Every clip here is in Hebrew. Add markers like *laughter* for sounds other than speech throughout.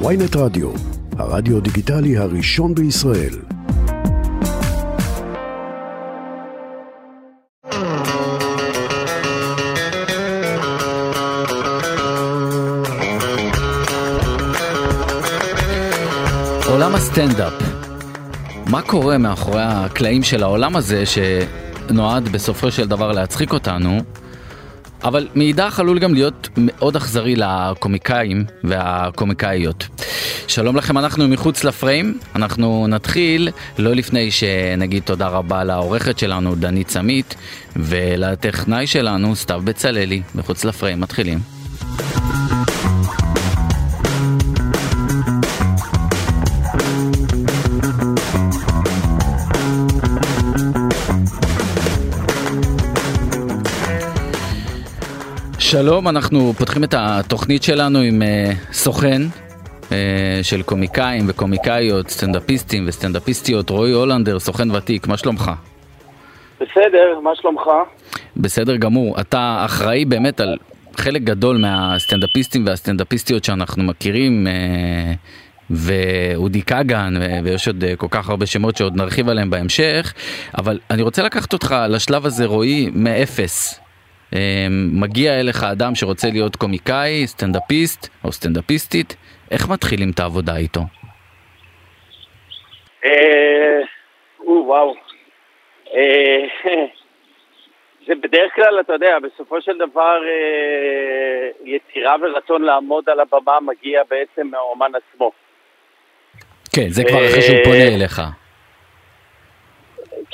ויינט רדיו, הרדיו דיגיטלי הראשון בישראל. עולם הסטנדאפ, מה קורה מאחורי הקלעים של העולם הזה שנועד בסופו של דבר להצחיק אותנו, אבל מאידך עלול גם להיות מאוד אכזרי לקומיקאים והקומיקאיות. שלום לכם, אנחנו מחוץ לפריים, אנחנו נתחיל לא לפני שנגיד תודה רבה לעורכת שלנו דנית סמית ולטכנאי שלנו סתיו בצללי, מחוץ לפריים, מתחילים. שלום, אנחנו פותחים את התוכנית שלנו עם uh, סוכן uh, של קומיקאים וקומיקאיות, סטנדאפיסטים וסטנדאפיסטיות, רועי הולנדר, סוכן ותיק, מה שלומך? בסדר, מה שלומך? בסדר גמור. אתה אחראי באמת על חלק גדול מהסטנדאפיסטים והסטנדאפיסטיות שאנחנו מכירים, uh, ואודי כגן, ויש עוד כל כך הרבה שמות שעוד נרחיב עליהם בהמשך, אבל אני רוצה לקחת אותך לשלב הזה, רועי, מאפס. מגיע אליך אדם שרוצה להיות קומיקאי, סטנדאפיסט או סטנדאפיסטית, איך מתחילים את העבודה איתו? וואו. *laughs* זה בדרך כלל, אתה יודע, בסופו של דבר יצירה ורצון לעמוד על הבמה מגיע בעצם מהאומן עצמו. כן, זה כבר אחרי שהוא פונה אליך.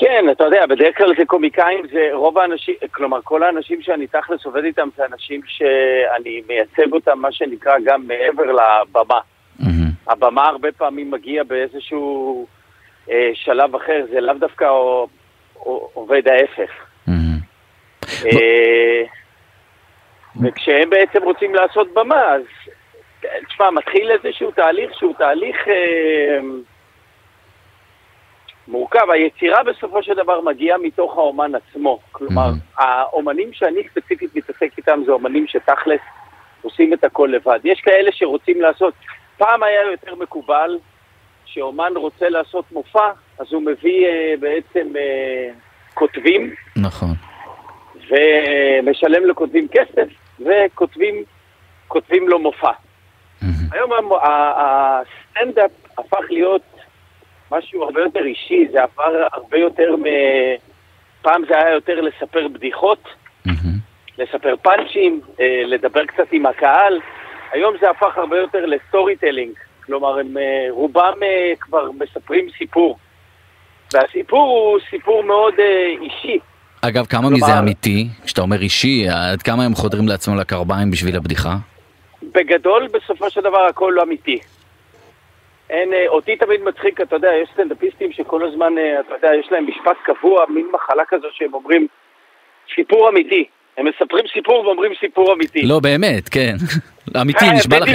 כן, אתה יודע, בדרך כלל זה קומיקאים, זה רוב האנשים, כלומר כל האנשים שאני תכלס עובד איתם זה אנשים שאני מייצג אותם, מה שנקרא, גם מעבר לבמה. Mm-hmm. הבמה הרבה פעמים מגיע באיזשהו אה, שלב אחר, זה לאו דווקא או, או, עובד ההפך. Mm-hmm. אה, וכשהם בעצם רוצים לעשות במה, אז תשמע, מתחיל איזשהו תהליך שהוא תהליך... אה, מורכב. היצירה בסופו של דבר מגיעה מתוך האומן עצמו. כלומר, mm-hmm. האומנים שאני ספציפית מתעסק איתם זה אומנים שתכלס עושים את הכל לבד. יש כאלה שרוצים לעשות, פעם היה יותר מקובל שאומן רוצה לעשות מופע, אז הוא מביא uh, בעצם uh, כותבים. נכון. ומשלם לכותבים כסף, וכותבים כותבים לו מופע. Mm-hmm. היום הסטנדאפ הפך להיות משהו הרבה יותר אישי, זה עבר הרבה יותר מ... פעם זה היה יותר לספר בדיחות. לספר פאנצ'ים, אה, לדבר קצת עם הקהל. היום זה הפך הרבה יותר ל storytelling, כלומר הם אה, רובם אה, כבר מספרים סיפור. והסיפור הוא סיפור מאוד אישי. אגב, כמה כלומר, מזה אמיתי? כשאתה אומר אישי, עד כמה הם חודרים לעצמם לקרביים בשביל הבדיחה? בגדול, בסופו של דבר הכל לא אמיתי. אין, אה, אותי תמיד מצחיק, אתה יודע, יש סטנדאפיסטים שכל הזמן, אה, אתה יודע, יש להם משפט קבוע, מין מחלה כזו שהם אומרים, סיפור אמיתי. הם מספרים סיפור ואומרים סיפור אמיתי. לא, באמת, כן. *laughs* אמיתי, אה, נשמע לכם.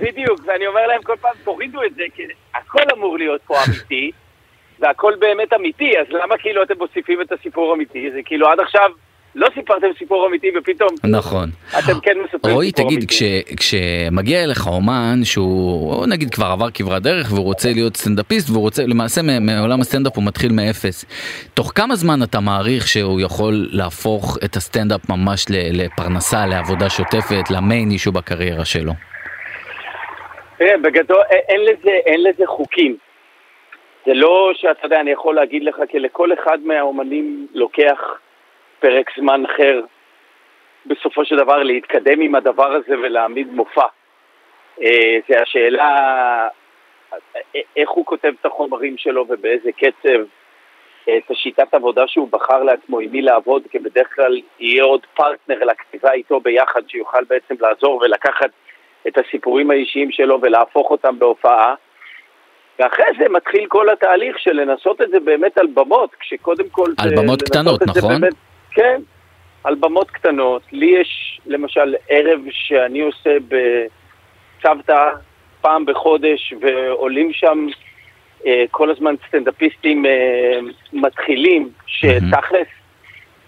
בדיוק, ואני אומר להם כל פעם, תורידו את זה, כי הכל אמור להיות פה אמיתי, והכל באמת אמיתי, אז למה כאילו אתם מוסיפים את הסיפור האמיתי? זה כאילו עד עכשיו... לא סיפרתם סיפור אמיתי ופתאום נכון. אתם כן מספרים סיפור תגיד, אמיתי. כש, כשמגיע אליך אומן שהוא נגיד כבר עבר כברת דרך והוא רוצה להיות סטנדאפיסט והוא רוצה למעשה מעולם הסטנדאפ הוא מתחיל מאפס. תוך כמה זמן אתה מעריך שהוא יכול להפוך את הסטנדאפ ממש לפרנסה, לעבודה שוטפת, ל main issue בקריירה שלו? תראה, בגדול אין לזה, אין לזה חוקים. זה לא שאתה יודע, אני יכול להגיד לך, כי לכל אחד מהאומנים לוקח פרק זמן אחר בסופו של דבר להתקדם עם הדבר הזה ולהעמיד מופע. אה, זה השאלה אה, איך הוא כותב את החומרים שלו ובאיזה קצב, אה, את השיטת עבודה שהוא בחר לעצמו, עם מי לעבוד, כי בדרך כלל יהיה עוד פרטנר לכתיבה איתו ביחד שיוכל בעצם לעזור ולקחת את הסיפורים האישיים שלו ולהפוך אותם בהופעה. ואחרי זה מתחיל כל התהליך של לנסות את זה באמת על במות, כשקודם כל... על במות קטנות, נכון? באמת, כן, על במות קטנות. לי יש למשל ערב שאני עושה בצוותא פעם בחודש, ועולים שם אה, כל הזמן סטנדאפיסטים אה, מתחילים, שתכלס,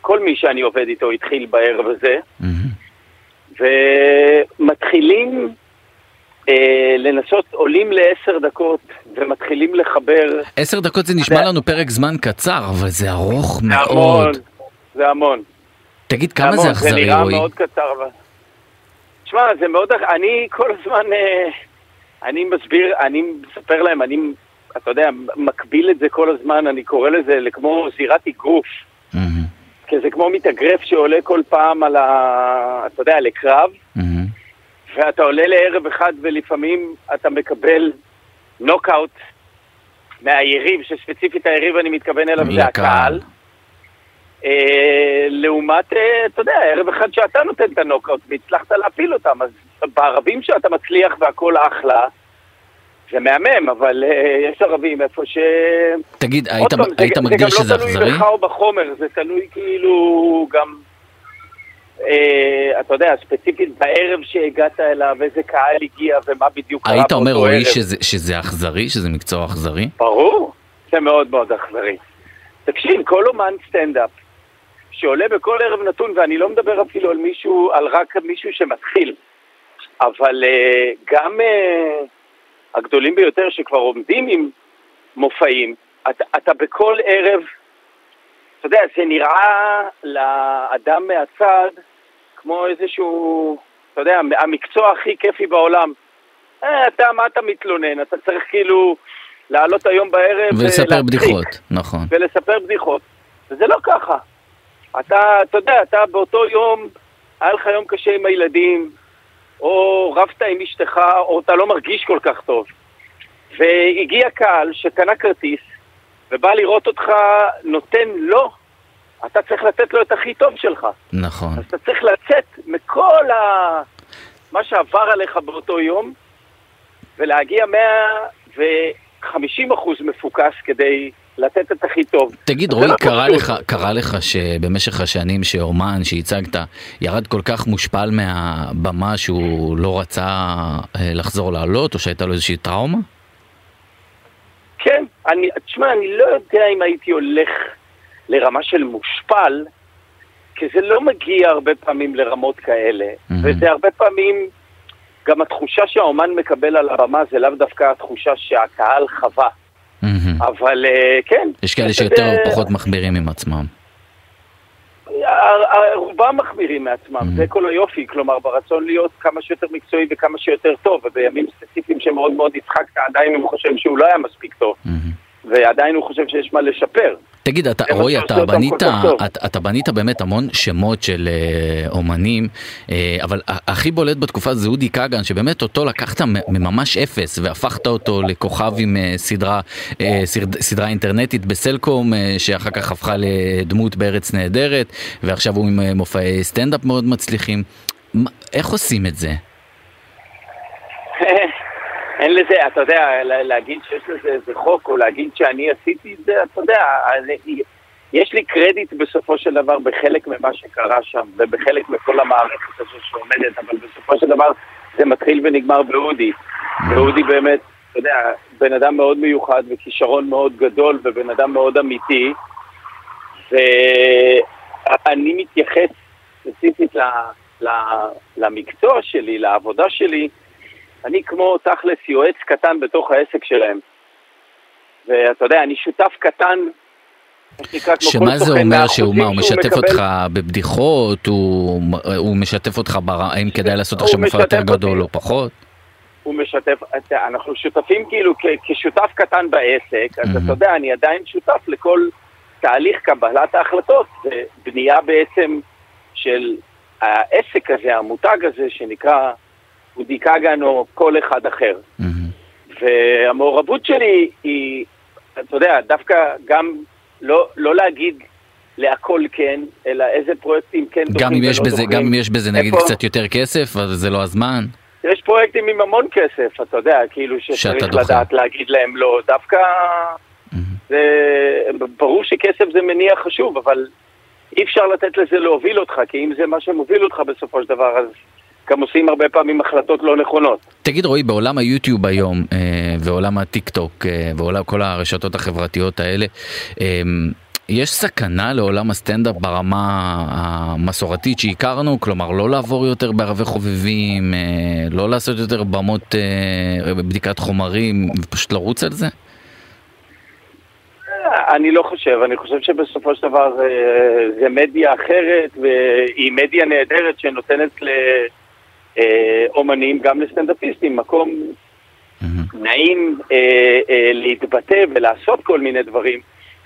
כל מי שאני עובד איתו התחיל בערב הזה, ומתחילים אה, לנסות, עולים לעשר דקות ומתחילים לחבר. עשר דקות זה נשמע לנו פרק זמן קצר, אבל זה ארוך מאוד. זה המון. תגיד, כמה זה אכזרי, זה נראה רועי? מאוד קצר. אבל... תשמע, זה מאוד... אני כל הזמן... אה, אני מסביר, אני מספר להם, אני, אתה יודע, מקביל את זה כל הזמן, אני קורא לזה כמו זירת אגרוף. כי זה כמו מתאגרף שעולה כל פעם על ה... אתה יודע, לקרב. ואתה עולה לערב אחד ולפעמים אתה מקבל נוקאוט מהיריב, שספציפית היריב אני מתכוון אליו זה. הקהל. אה, לעומת, אה, אתה יודע, ערב אחד שאתה נותן את הנוקאוט והצלחת להפיל אותם, אז בערבים שאתה מצליח והכל אחלה, זה מהמם, אבל אה, יש ערבים איפה ש... תגיד, היית, פעם, זה- היית מגדיר שזה זה גם לא אכזרי? תלוי בך או בחומר, זה תלוי כאילו גם, אתה יודע, ספציפית בערב שהגעת אליו, איזה קהל הגיע ומה בדיוק קרה היית אומר, רועי. שזה, שזה אכזרי, שזה מקצוע אכזרי? ברור, זה מאוד מאוד אכזרי. תקשיב, כל אומן סטנדאפ שעולה בכל ערב נתון, ואני לא מדבר אפילו על מישהו, על רק מישהו שמתחיל, אבל אה, גם אה, הגדולים ביותר שכבר עומדים עם מופעים, אתה, אתה בכל ערב, אתה יודע, זה נראה לאדם מהצד כמו איזשהו, אתה יודע, המקצוע הכי כיפי בעולם. אה, אתה, מה אתה מתלונן? אתה צריך כאילו לעלות היום בערב ולספר בדיחות, נכון. ולספר בדיחות. וזה לא ככה. אתה, אתה יודע, אתה באותו יום, היה לך יום קשה עם הילדים, או רבת עם אשתך, או אתה לא מרגיש כל כך טוב. והגיע קהל שקנה כרטיס, ובא לראות אותך נותן לו, אתה צריך לתת לו את הכי טוב שלך. נכון. אז אתה צריך לצאת מכל ה... מה שעבר עליך באותו יום, ולהגיע 150 אחוז מפוקס כדי לתת את הכי טוב. תגיד, רועי, לא קרה. לך, קרה לך שבמשך השנים שאומן שהצגת ירד כל כך מושפל מהבמה שהוא לא רצה אה, לחזור לעלות, או שהייתה לו איזושהי טראומה? כן, אני, תשמע, אני לא יודע אם הייתי הולך לרמה של מושפל, כי זה לא מגיע הרבה פעמים לרמות כאלה, מהמם. וזה הרבה פעמים, גם התחושה שהאומן מקבל על הבמה זה לאו דווקא התחושה שהקהל חווה. אבל אה, כן. יש כאלה שיותר או פחות מחמירים עם עצמם. רובם מחמירים מעצמם. זה כל היופי, כלומר ברצון להיות כמה שיותר מקצועי וכמה שיותר טוב, ובימים ספציפיים שמאוד מאוד הצחקת, עדיין הוא חושב שהוא לא היה מספיק טוב. ועדיין הוא חושב שיש מה לשפר. תגיד, אתה, רועי, אתה בנית. אתה, אתה בנית באמת המון שמות של אה, אומנים, אה, אבל הכי בולט בתקופה זה אודי כגן, שבאמת אותו לקחת מממש אפס והפכת אותו לכוכב עם אה, סדרה, אה, סרד, סדרה אינטרנטית בסלקום, אה, שאחר כך הפכה לדמות בארץ נהדרת, ועכשיו הוא עם אה, מופעי סטנדאפ מאוד מצליחים. איך עושים את זה? אין לזה, אתה יודע, לה- להגיד שיש לזה איזה חוק, או להגיד שאני עשיתי את זה, אתה יודע, אני- יש לי קרדיט בסופו של דבר בחלק ממה שקרה שם, ובחלק מכל המערכת הזו שעומדת, אבל בסופו של דבר זה מתחיל ונגמר באודי. ואודי באמת, אתה יודע, בן אדם מאוד מיוחד וכישרון מאוד גדול, ובן אדם מאוד אמיתי, ואני מתייחס ספציפית ל, למקצוע שלי, לעבודה שלי, אני כמו תכלס יועץ קטן בתוך העסק שלהם. ואתה יודע, אני שותף קטן, שמה זה אומר שהוא מה, הוא משתף. אותך בבדיחות, הוא, משתף אותך. האם כדאי לעשות עכשיו מופע יותר. גדול או פחות? הוא משתף, אנחנו שותפים כאילו כשותף קטן בעסק, אז. אתה יודע, אני עדיין שותף לכל תהליך קבלת ההחלטות, ובנייה בעצם של העסק הזה, המותג הזה, שנקרא אודי כגן או כל אחד אחר. מהמם. והמעורבות שלי היא, אתה יודע, דווקא גם לא, לא להגיד להכל כן, אלא איזה פרויקטים כן גם דוחים אם יש ולא בזה, דוחים. גם אם יש בזה נגיד איפה- קצת יותר כסף, אז זה לא הזמן. יש פרויקטים עם המון כסף, אתה יודע, כאילו שצריך. לדעת להגיד להם לא. דווקא מהמם. זה, ברור שכסף זה מניע חשוב, אבל אי אפשר לתת לזה להוביל אותך, כי אם זה מה שמוביל אותך בסופו של דבר, אז גם עושים הרבה פעמים החלטות לא נכונות. תגיד רועי, בעולם היוטיוב היום, אה, ועולם הטיק טוק, אה, ועולם כל הרשתות החברתיות האלה, אה, יש סכנה לעולם הסטנדאפ ברמה המסורתית שהכרנו? כלומר, לא לעבור יותר בערבי חובבים, לא לעשות יותר במות בדיקת חומרים, ופשוט לרוץ על זה? אני לא חושב, אני חושב שבסופו של דבר זה מדיה אחרת והיא מדיה נהדרת שנותנת לאומנים, גם לסטנדאפיסטים, מקום נעים להתבטא ולעשות כל מיני דברים.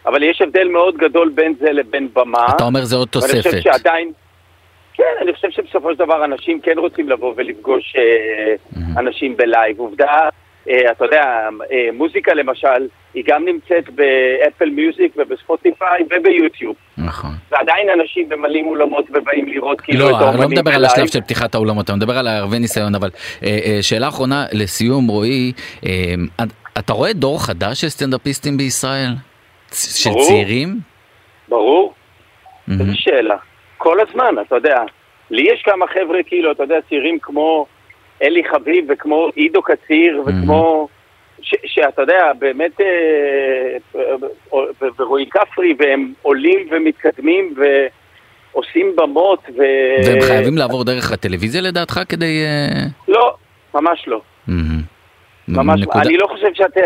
אבל יש הבדל מאוד גדול בין זה לבין במה. אתה אומר זה עוד תוספת. ואני חושב שעדיין... כן, אני חושב שבסופו של דבר אנשים כן רוצים לבוא ולפגוש אה, אנשים בלייב. עובדה, אה, אתה יודע, אה, מוזיקה למשל, היא גם נמצאת באפל מיוזיק ובספוטיפיי וביוטיוב. נכון. ועדיין אנשים ממלאים אולמות ובאים לראות כאילו לא, את האומנים אני לא מדבר על. השלב של פתיחת האולמות, אני מדבר על הערבי ניסיון, אבל אה, אה, שאלה אחרונה לסיום, רועי, אה, אתה רואה דור חדש של סטנדאפיסטים בישראל? של. צעירים? ברור. איזו שאלה. כל הזמן, אתה יודע. לי יש כמה חבר'ה, כאילו, אתה יודע, צעירים כמו אלי חביב וכמו עידו קציר וכמו... ש- שאתה יודע, באמת, אה, אה, ורועי כפרי, והם עולים ומתקדמים ועושים במות ו... והם חייבים לעבור דרך הטלוויזיה לדעתך כדי... אה, לא, ממש לא. ממש לא. אני לא חושב שהט...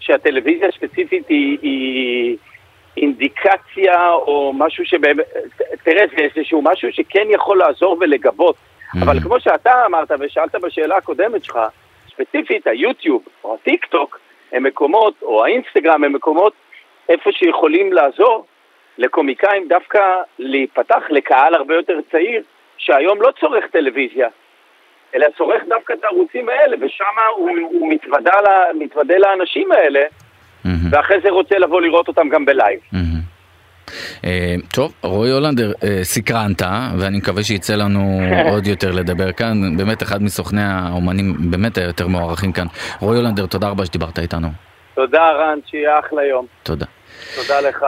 שהטלוויזיה הספציפית היא, היא אינדיקציה או משהו שבאמת... תראה, זה איזשהו משהו שכן יכול לעזור ולגבות. אבל כמו שאתה אמרת ושאלת בשאלה הקודמת שלך, ספציפית היוטיוב או הטיק טוק הם מקומות, או האינסטגרם הם מקומות איפה שיכולים לעזור לקומיקאים דווקא להיפתח לקהל הרבה יותר צעיר, שהיום לא צורך טלוויזיה, אלא צורך דווקא את הערוצים האלה, ושם הוא, הוא מתוודע, ל- מתוודע לאנשים האלה, מהמם. ואחרי זה רוצה לבוא לראות אותם גם ב live. מהמם. אה, טוב, רועי הולנדר, אה, סקרנת, ואני מקווה שיצא לנו *laughs* עוד יותר לדבר כאן. באמת אחד מסוכני האומנים באמת היותר מוערכים כאן. רועי הולנדר, תודה רבה שדיברת איתנו. תודה רן, שיהיה אחלה יום. תודה. תודה לך.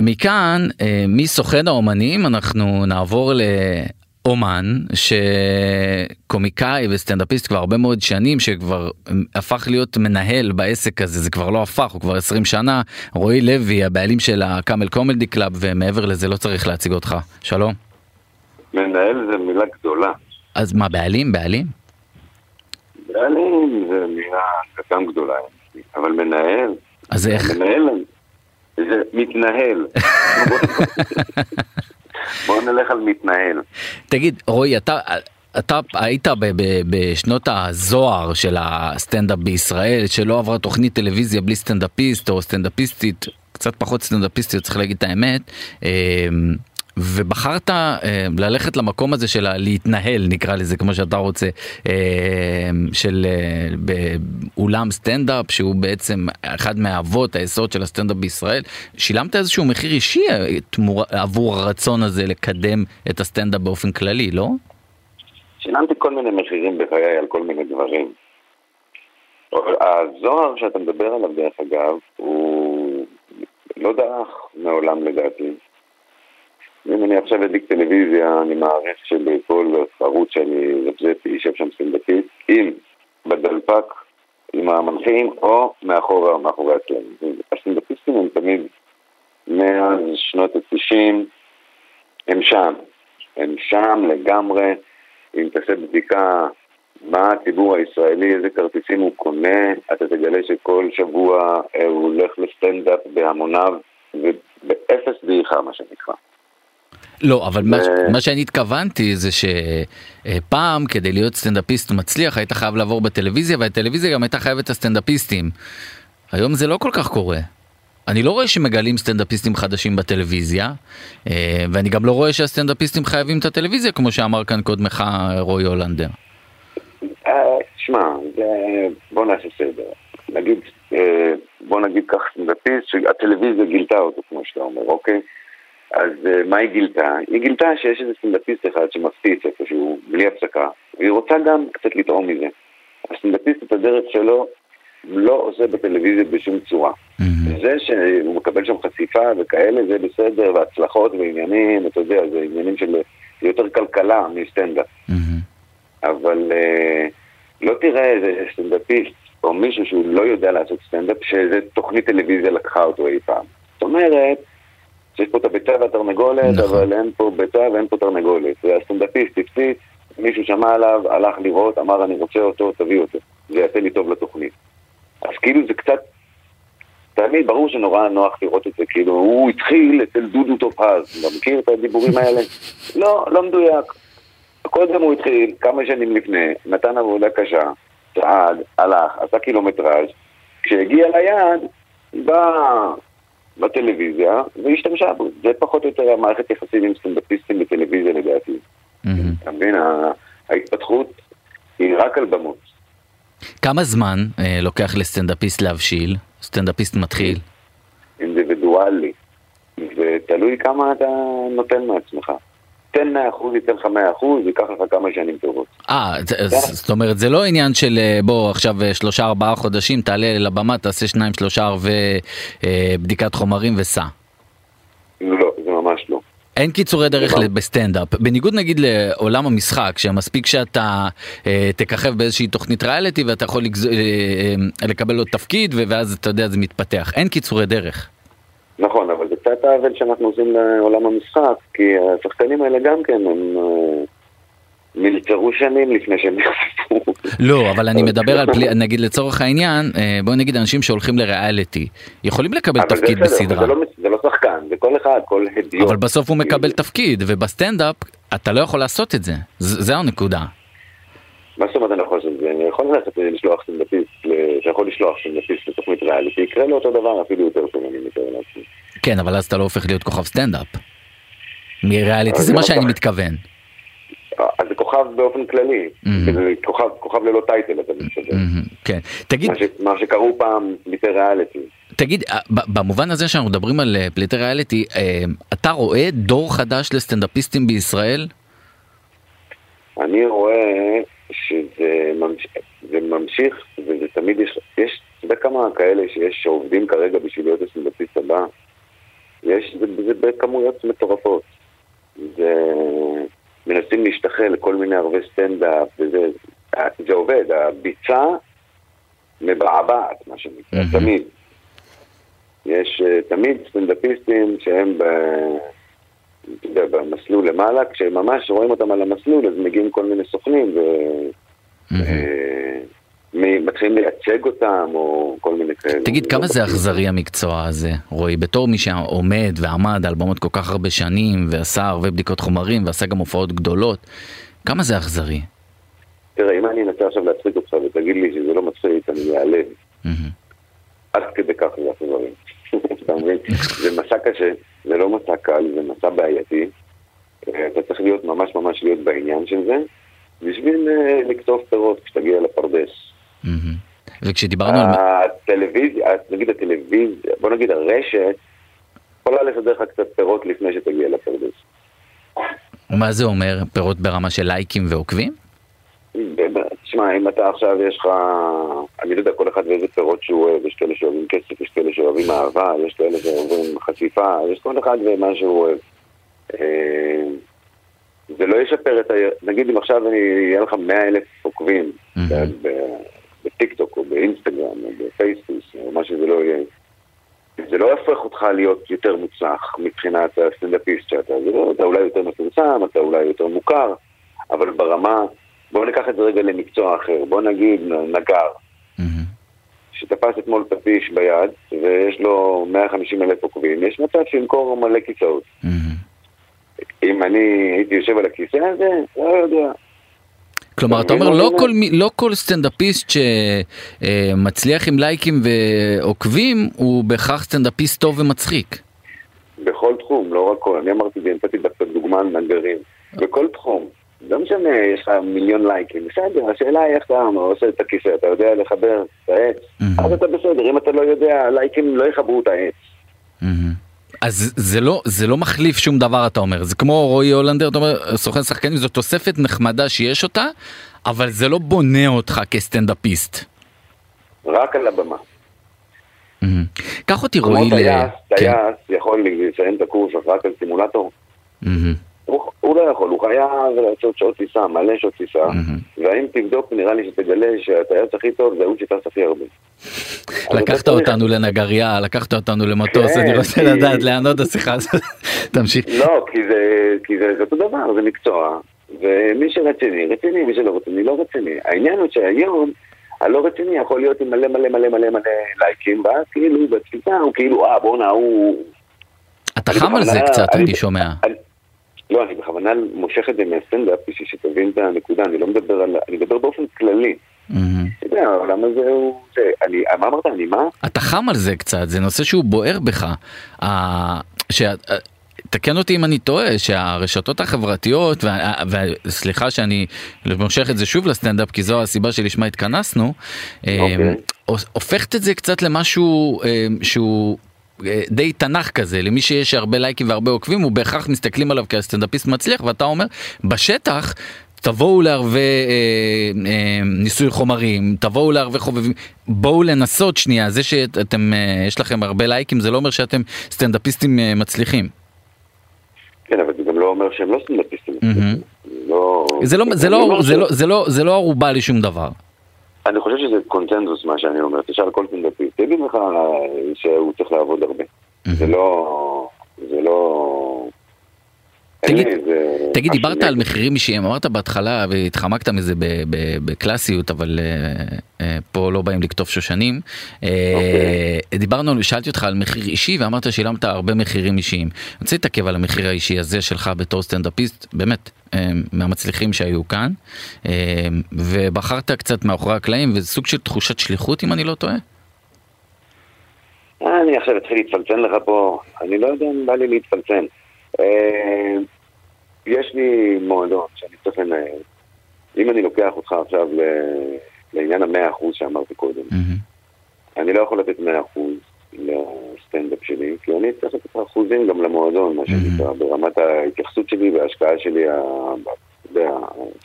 מכאן, אה, מסוכן האומנים, אנחנו נעבור לאומן, שקומיקאי וסטנדאפיסט כבר הרבה מאוד שנים, שכבר הפך להיות מנהל בעסק הזה, זה כבר לא הפך, הוא כבר 20 שנה. רועי לוי, הבעלים של הקאמל קומדי קלאב, ומעבר לזה לא צריך להציג אותך. שלום. מנהל זה מילה גדולה. אז מה, בעלים? בעלים? בעלים זה מילה קטן גדולה, אבל מנהל, אז איך? מנהל זה מתנהל. *laughs* בוא נלך על מתנהל. תגיד, רועי, אתה... אתה היית ב- ב- בשנות הזוהר של הסטנדאפ בישראל, שלא עברה תוכנית טלוויזיה בלי סטנדאפיסט או סטנדאפיסטית, קצת פחות סטנדאפיסטית, צריך להגיד את האמת, אה, ובחרת אה, ללכת למקום הזה של להתנהל, נקרא לזה, כמו שאתה רוצה, אה, של אה, באולם סטנדאפ, שהוא בעצם אחד מהאבות, היסוד של הסטנדאפ בישראל. שילמת איזשהו מחיר אישי אה, תמור- עבור הרצון הזה לקדם את הסטנדאפ באופן כללי, לא? שילמתי כל מיני מחירים בחיי על כל מיני דברים. הזוהר שאתה מדבר עליו, דרך אגב, הוא לא דעך מעולם לדעתי. אם אני עכשיו אדליק טלוויזיה, אני מעריך שבכל ערוץ שאני זפזפ יישב שם סטנדאפיסט, אם בדלפק עם המנחים או מאחורה, מאחורי הקלעים. הסטנדאפיסטים הם תמיד, מאז שנות ה-90, הם שם. הם שם לגמרי. אם תעשה בדיקה מה הציבור הישראלי, איזה כרטיסים הוא קונה, אתה תגלה שכל שבוע אה, הוא הולך לסטנדאפ בהמוניו ובאפס דעיכה, מה שנקרא. לא, אבל מה, מה שאני התכוונתי זה שפעם כדי להיות סטנדאפיסט מצליח היית חייב לעבור בטלוויזיה והטלוויזיה גם הייתה חייבת את הסטנדאפיסטים. היום זה לא כל כך קורה. אני לא רואה שמגלים סטנדאפיסטים חדשים בטלוויזיה, אה, ואני גם לא רואה שהסטנדאפיסטים חייבים את הטלוויזיה, כמו שאמר כאן קודמך רועי הולנדר. אה, שמע, בוא נעשה סדר. נגיד, אה, בוא נגיד כך סטנדאפיסט שהטלוויזיה גילתה אותו, כמו שאתה אומר, אוקיי? אז אה, מה היא גילתה? היא גילתה שיש איזה סטנדאפיסט אחד שמפציץ איפשהו, בלי הפסקה, והיא רוצה גם קצת לטעום מזה. הסטנדאפיסט את הדרך שלו לא עושה בטלוויזיה בשום צורה. זה שהוא מקבל שם חשיפה וכאלה, זה בסדר, והצלחות ועניינים, אתה יודע, זה עניינים של יותר כלכלה מסטנדאפ. אבל אה, לא תראה איזה סטנדאפיסט או מישהו שהוא לא יודע לעשות סטנדאפ, שאיזה תוכנית טלוויזיה לקחה אותו אי פעם. זאת אומרת, שיש פה את הביצה והתרנגולת, נכון. אבל אין פה ביצה ואין פה תרנגולת. והסטנדאפיסט הפציץ, מישהו שמע עליו, הלך לראות, אמר אני רוצה אותו, תביא אותו. זה יעשה לי טוב לתוכנית. אז כאילו זה קצת, תמיד ברור שנורא נוח לראות את זה, כאילו הוא התחיל אצל דודו טופז, אתה מכיר את הדיבורים האלה? *laughs* לא, לא מדויק. קודם הוא התחיל, כמה שנים לפני, נתן עבודה קשה, צעד, הלך, עשה קילומטראז', כשהגיע ליעד, בא בטלוויזיה והשתמשה בו. זה פחות או יותר המערכת יחסים עם סטנדאפיסטים בטלוויזיה לדעתי. אתה מבין? ההתפתחות היא רק על במות. כמה זמן אה, לוקח לסטנדאפיסט להבשיל? סטנדאפיסט מתחיל. אינדיבידואלי, ותלוי כמה אתה נותן מעצמך. תן 100%, ייתן לך 100%, ייקח לך כמה שנים טובות. אה, זה- זאת אומרת זה לא עניין של אה, בוא עכשיו אה, שלושה ארבעה חודשים תעלה לבמה תעשה שניים שלושה ערבי אה, בדיקת חומרים וסע. לא, זה ממש לא. אין קיצורי דרך. בסטנדאפ בניגוד נגיד לעולם המשחק שמספיק שאתה אה, תככב באיזושהי תוכנית ריאליטי ואתה יכול לגז... אה, אה, לקבל עוד תפקיד ואז אתה יודע זה מתפתח אין קיצורי דרך. נכון, אבל זה קצת העוול שאנחנו עושים לעולם המשחק, כי השחקנים האלה גם כן, הם אה, נלצרו שנים לפני שהם נחשפו. לא אבל אני *laughs* מדבר על פלי... נגיד לצורך העניין אה, בוא נגיד אנשים שהולכים לריאליטי יכולים לקבל זה תפקיד בסדר, בסדרה זה לא, זה לא שחקן, זה כל אחד, כל הדיוט. אבל בסוף הוא מקבל תפקיד ובסטנדאפ אתה לא יכול לעשות את זה ז- זה הנקודה. מה זאת אומרת יכול ללכת לשלוח סטנדאפיסט, שיכול לשלוח סטנדאפיסט לתוכנית ריאליטי, יקרה לו אותו דבר, אפילו יותר טוב, אני מתאר לעצמי. כן אבל אז אתה לא הופך להיות כוכב סטנדאפ. מריאליטי זה מה לא שאני. מתכוון. אז זה כוכב באופן כללי. זה כוכב, ללא title, אתה מתכוון. כן. תגיד מה שקראו פעם פליטי ריאליטי. תגיד אה, במובן הזה שאנחנו מדברים על אה, פליטי ריאליטי אה, אתה רואה דור חדש לסטנדאפיסטים בישראל? אני רואה שזה ממש... זה ממשיך, וזה תמיד יש, יש, אתה יודע כמה כאלה שיש שעובדים כרגע בשביל להיות הסטנדאפיסט הבא? יש, זה, זה בכמויות מטורפות. זה, מנסים להשתחל לכל מיני ערבי סטנדאפ, וזה, זה עובד, הביצה מבעבעת, מה שנקרא, מהמם. תמיד. יש אה, תמיד סטנדאפיסטים שהם ב... יודע, במסלול למעלה, כשממש רואים אותם על המסלול, אז מגיעים כל מיני סוכנים ומתחילים לייצג אותם, או כל מיני כאלה. תגיד כמה לא זה. אכזרי המקצוע הזה רועי בתור מי שעומד ועמד על במות כל כך הרבה שנים ועשה הרבה בדיקות חומרים ועשה גם הופעות גדולות כמה זה אכזרי. תראה, אם אני אנסה עכשיו להצחיק אותך ותגיד לי שזה לא מצחיק, אני אעלב. עד כדי כך זה אכזרי. *laughs* אתה מבין? זה מסע קשה, זה לא מסע קל, זה מסע בעייתי. אה, אתה צריך להיות ממש ממש להיות בעניין של זה, בשביל אה, לקטוף פירות כשתגיע לפרדס. וכשדיברנו על... הטלוויזיה, נגיד הטלוויזיה, בוא נגיד הרשת, יכולה לסדר לך קצת פירות לפני שתגיע לפרדס. מה זה אומר פירות ברמה של לייקים ועוקבים? תשמע, אם אתה עכשיו יש לך, אני לא יודע, כל אחד ואיזה פירות שהוא אוהב, יש כאלה שאוהבים כסף, יש כאלה שאוהבים אהבה, יש כאלה שאוהבים חשיפה, יש כל אחד ומה שהוא אוהב. זה לא ישפר את ה... נגיד אם עכשיו אני, יהיה לך 100 אלף עוקבים Mhm. ב- בטיקטוק או באינסטגרם או בפייסבוס או מה שזה לא יהיה, זה לא יהפוך אותך להיות יותר מוצלח מבחינת הסטנדאפיסט שאתה, זה לא, אתה אולי יותר מפורסם, אתה אולי יותר מוכר, אבל ברמה, בואו ניקח את זה רגע למקצוע אחר, בואו נגיד נגר. שתפס אתמול פטיש ביד ויש לו 150 אלף עוקבים, יש מצב שימכור מלא כיסאות. אם אני הייתי יושב על הכיסא הזה, לא יודע. כלומר אתה אומר לא כל? מי- לא כל סטנדאפיסט שמצליח עם לייקים ועוקבים הוא בהכרח סטנדאפיסט טוב ומצחיק. בכל תחום, לא רק כל, אני אמרתי את זה, נתתי דווקא דוגמה על נגרים, בכל תחום. לא משנה, יש לך מיליון לייקים, בסדר, השאלה היא איך אתה עושה את הכיסא, אתה יודע לחבר את העץ. אז אתה בסדר, אם אתה לא יודע, הלייקים לא יחברו את העץ. אז זה לא זה לא מחליף שום דבר אתה אומר זה כמו רועי הולנדר אתה אומר סוכן שחקנים זו תוספת נחמדה שיש אותה אבל זה לא בונה אותך כסטנדאפיסט. רק על הבמה. קח אותי רועי ל... טייס, כן. טייס יכול לסיים את הקורס רק על סימולטור. הוא, הוא לא יכול, הוא חייב לעשות שעות טיסה, מלא שעות טיסה, והאם תבדוק, נראה לי שתגלה שהטייס הכי טוב זה הוא שטס הכי הרבה. *laughs* לקחת אותנו לנגריה, לקחת אותנו למטוס, כן, אני רוצה לדעת לאן עוד השיחה הזאת. *laughs* תמשיך. לא, כי זה, כי זה, זה אותו דבר, זה מקצוע, ומי שרציני, רציני, מי שלא רציני, לא רציני. העניין הוא שהיום, הלא רציני יכול להיות עם מלא מלא מלא מלא מלא לייקים, ואז כאילו בתפיסה הוא כאילו, אה בואנה הוא... אתה אני חם על זה קצת, אני- אני שומע. לא, אני בכוונה מושך את זה מהסטנדאפ בשביל שתבין את הנקודה, אני לא מדבר על... אני מדבר באופן כללי. אתה יודע, העולם הזה הוא... אני, מה אמרת? אני מה? אתה חם על זה קצת, זה נושא שהוא בוער בך. תקן אותי אם אני טועה, שהרשתות החברתיות, וסליחה שאני מושך את זה שוב לסטנדאפ, כי זו הסיבה שלשמה התכנסנו, אוקיי. אה, הופכת את זה קצת למשהו אה, שהוא... אה, די תנ"ך כזה, למי שיש הרבה לייקים והרבה עוקבים, הוא בהכרח מסתכלים עליו כסטנדאפיסט מצליח, ואתה אומר, בשטח, תבואו לערבי אה, אה, ניסוי חומרים, תבואו לערבי חובבים, בואו לנסות שנייה, זה שאתם, אה, יש לכם הרבה לייקים, זה לא אומר שאתם סטנדאפיסטים אה, מצליחים. כן, אבל זה גם לא אומר שהם לא סטנדאפיסטים. מהמם. לא... זה לא, זה לא, זה לא, זה לא, זה לא ערובה לשום דבר. אני חושב שזה קונצנזוס מה שאני אומר, תשאל כל סטנדאפיסט, יגיד לך שהוא צריך לעבוד הרבה. זה לא... זה לא... תגיד- איזה תגיד, דיברת על. מחירים אישיים, אמרת בהתחלה והתחמקת מזה בקלאסיות, אבל אה, אה, פה לא באים לקטוף שושנים. אוקיי. דיברנו, שאלתי אותך על מחיר אישי ואמרת שילמת הרבה מחירים אישיים. אני רוצה להתעכב על המחיר האישי הזה שלך בתור סטנדאפיסט, באמת, מהמצליחים שהיו כאן, ובחרת קצת מאחורי הקלעים, וזה סוג של תחושת שליחות אם אני לא טועה. אני עכשיו אתחיל להתפלצן לך פה, אני לא יודע אם בא לי להתפלצן. אה, יש לי מועדון שאני צריך לנהל. אם אני לוקח אותך עכשיו לעניין המאה אחוז שאמרתי קודם. אני לא יכול לתת מאה אחוז לסטנדאפ שלי, כי אני צריך לתת אחוזים גם למועדון, מה שנקרא, ברמת ההתייחסות שלי וההשקעה שלי,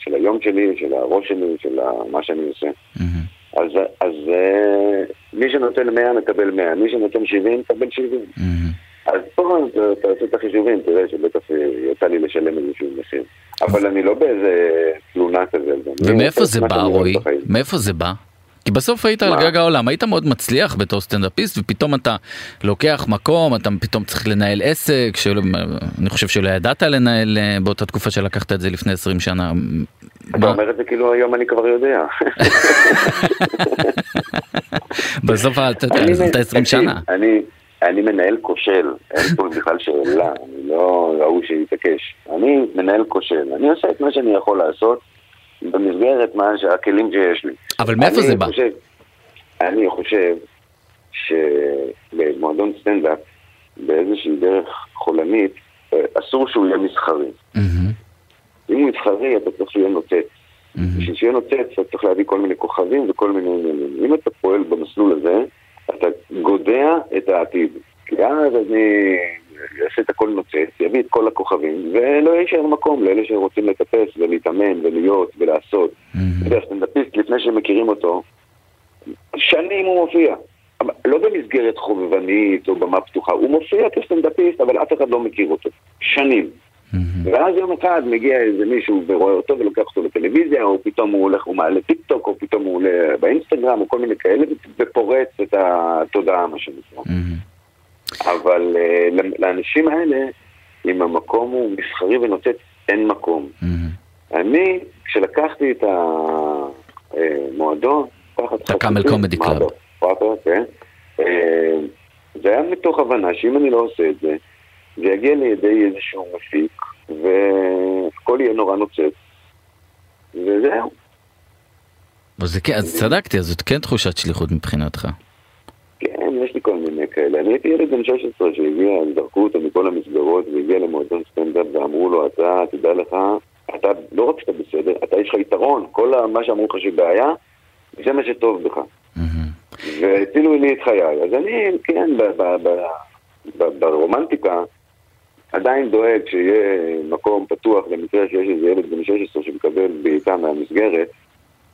של היום שלי, של הראש שלי, של מה שאני עושה. אז, אז אה, מי שנותן 100 מקבל 100, מי שנותן 70 מקבל 70. אז פה עושה את החישובים, תראה שבטח אה, יצא לי לשלם איזשהו מחיר. אבל אני לא באיזה תלונה כזה. אני ומאיפה זה בא שאני רועי? מאיפה זה בא? כי בסוף היית על מה? גג העולם, היית מאוד מצליח בתור סטנדאפיסט ופתאום אתה לוקח מקום, אתה פתאום צריך לנהל עסק, שלא, אני חושב שלא ידעת לנהל אה, באותה תקופה שלקחת את זה לפני 20 שנה. אתה? אומר את זה כאילו היום אני כבר יודע. *laughs* בסוף אתה אני אז מ- אתה 20 תקשיב, שנה. אני, מנהל כושל, אין פה בכלל שאלה, אני לא ההוא שיתעקש. אני מנהל כושל, אני עושה את מה שאני יכול לעשות במסגרת מה הכלים שיש לי. אבל מאיפה זה בא? חושב, אני חושב שבמועדון סטנדאפ, באיזושהי דרך חולנית, אה, אסור שהוא יהיה מסחרי. אם הוא מסחרי, אתה צריך שיהיה נוצץ. בשביל שיהיה נוצץ, אתה צריך להביא כל מיני כוכבים וכל מיני עניינים. אם אתה פועל במסלול הזה, אתה גודע את העתיד. כי אז אני אעשה את הכל נוצץ, יביא את כל הכוכבים, ולא יישאר מקום לאלה שרוצים לטפס ולהתאמן ולהיות ולעשות. אתה מהמם. יודע, סטנדאפיסט, לפני שמכירים אותו, שנים הוא מופיע. לא במסגרת חובבנית או במה פתוחה, הוא מופיע כסטנדאפיסט, אבל אף אחד לא מכיר אותו. שנים. מהמם. ואז יום אחד מגיע איזה מישהו ורואה אותו ולוקח אותו לטלוויזיה, או פתאום הוא הולך, הוא מעלה טיק טוק, או פתאום הוא עולה באינסטגרם, או כל מיני כאלה, ופורץ את התודעה, מה שנקרא. מהמם. אבל אה, לאנשים האלה, אם המקום הוא מסחרי ונוצץ, אין מקום. מהמם. אני, כשלקחתי את המועדון, תחת את הקאמל קומדי קלאב. אה, זה היה מתוך הבנה שאם אני לא עושה את זה, זה יגיע לידי איזשהו מפיק, והכל יהיה נורא נוצץ, וזהו. אז כן, אז צדקתי, אז זאת כן תחושת שליחות מבחינתך. כן, יש לי כל מיני כאלה. אני הייתי ילד בן 16 שהגיע, זרקו אותו מכל המסגרות והגיע למועדון סטנדאפ ואמרו לו, אתה, תדע לך, אתה לא רק שאתה בסדר, אתה יש לך יתרון, כל מה שאמרו לך שבעיה, זה מה שטוב בך. והצילו לי את חיי. אז אני, כן, ברומנטיקה, עדיין דואג שיהיה מקום פתוח למקרה שיש איזה ילד בן 16 שמקבל בעיטה מהמסגרת,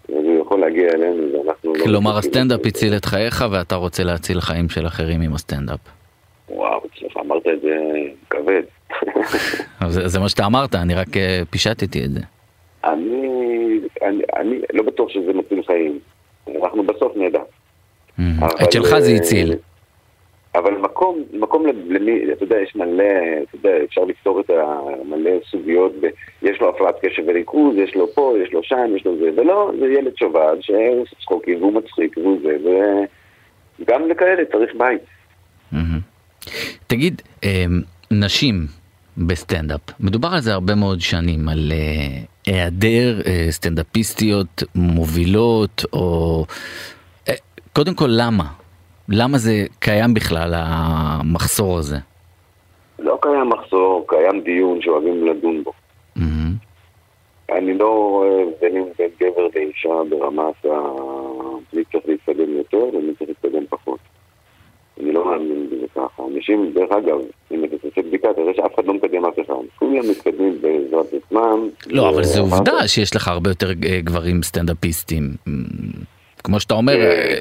אז הוא יכול להגיע אלינו ואנחנו לא... כלומר הסטנדאפ זה. הציל את חייך ואתה רוצה להציל חיים של אחרים עם הסטנדאפ. וואו, אצלך אמרת את זה כבד. *laughs* זה, זה מה שאתה אמרת, אני רק אה, פישטתי את זה. אני, אני, אני לא בטוח שזה מציל חיים. אנחנו בסוף נדע. את שלך זה אה, הציל. אבל מקום, מקום למי, אתה יודע, יש מלא, אתה יודע, אפשר לפתור את המלא סוגיות, יש לו הפרעת קשב וריכוז, יש לו פה, יש לו שם, יש לו זה, ולא, זה ילד שובב שעושה צחוקים והוא מצחיק והוא זה, וגם לכאלה צריך בית. תגיד, אה, נשים בסטנדאפ, מדובר על זה הרבה מאוד שנים, על אה, היעדר אה, סטנדאפיסטיות מובילות, או... אה, קודם כל, למה? למה זה קיים בכלל, המחסור הזה? לא קיים מחסור, קיים דיון שאוהבים לדון בו. מהמם. אני לא רואה הבדלים בין גבר לאישה ברמת ה... מי צריך להתקדם יותר ומי צריך להתקדם פחות. אני לא מאמין בזה ככה. אנשים, דרך אגב, אם אתה תעשה בדיקה, תראה שאף אחד לא מקדם אף אחד. כולם מתקדמים בעזרת עצמם. לא, אבל זו ואמרת- עובדה שיש לך הרבה יותר אה, גברים סטנדאפיסטים. כמו שאתה אומר, אה, אה,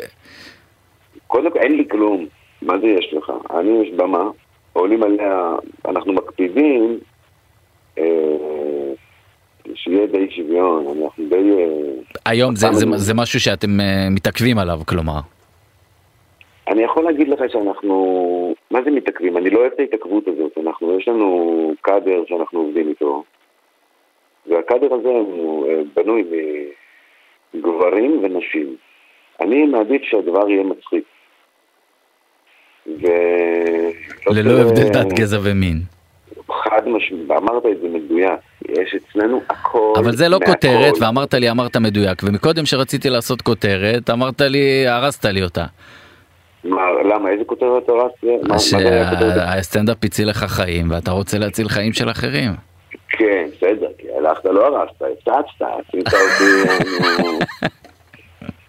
קודם כל, אין לי כלום. מה זה יש לך? אני, יש במה, עולים עליה, אנחנו מקפידים אה, שיהיה די שוויון, אנחנו די... אה, היום זה- זה- זה משהו שאתם אה, מתעכבים עליו, כלומר. אני יכול להגיד לך שאנחנו, מה זה מתעכבים? אני לא אוהב את ההתעכבות הזאת. אנחנו, יש לנו קאדר שאנחנו עובדים איתו, והקאדר הזה הוא אה, בנוי מגברים ונשים. אני מעדיף שהדבר יהיה מצחיק. ו... ללא הבדל דת, גזע ומין. חד משמעית, אמרת את זה מדויק, יש אצלנו הכל אבל זה לא מהכל. כותרת, ואמרת לי, אמרת מדויק, ומקודם שרציתי לעשות כותרת, אמרת לי, הרסת לי אותה. מה, למה, איזה כותרת הרסת? שהסטנדאפ הציל לך חיים, ואתה רוצה להציל חיים של אחרים. כן, בסדר, כי הלכת, לא הרסת, הפצצת, עשית אותי, *laughs*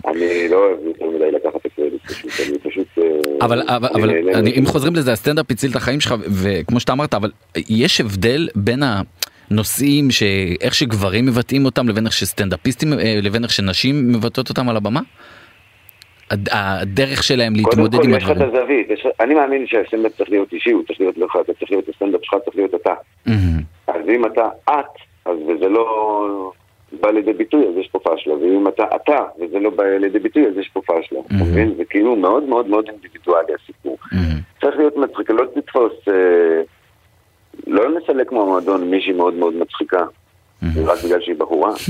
אני- לא אוהב יותר מדי לקחת את הקרדיט, פשוט, אני פשוט... אה, אבל, אבל, אבל אני. אם חוזרים לזה, הסטנדאפ הציל את החיים שלך, וכמו שאתה אמרת, אבל יש הבדל בין הנושאים, שאיך שגברים מבטאים אותם, לבין איך שסטנדאפיסטים, אה, לבין איך שנשים מבטאות אותם על הבמה? הד- הדרך שלהם להתמודד קודם עם כל יש לך את הדברים. הזווית, יש- אני מאמין שהסטנדאפ צריך להיות אישי, הוא צריך להיות לך, אתה צריך להיות הסטנדאפ שלך, צריך להיות אתה. מהמם. אז אם אתה את, אז וזה לא בא לידי ביטוי, אז יש פה פשלה, ואם אתה אתה, וזה לא בא לידי ביטוי, אז יש פה פשלה. אתה Mhm. מבין? זה כאילו מאוד מאוד מאוד אינדיבידואלי הסיפור. מהמם. צריך להיות מצחיק, לא תתפוס, אה, לא נסלק כמו המועדון מישהי מאוד מאוד מצחיקה, רק בגלל שהיא בחורה. *laughs*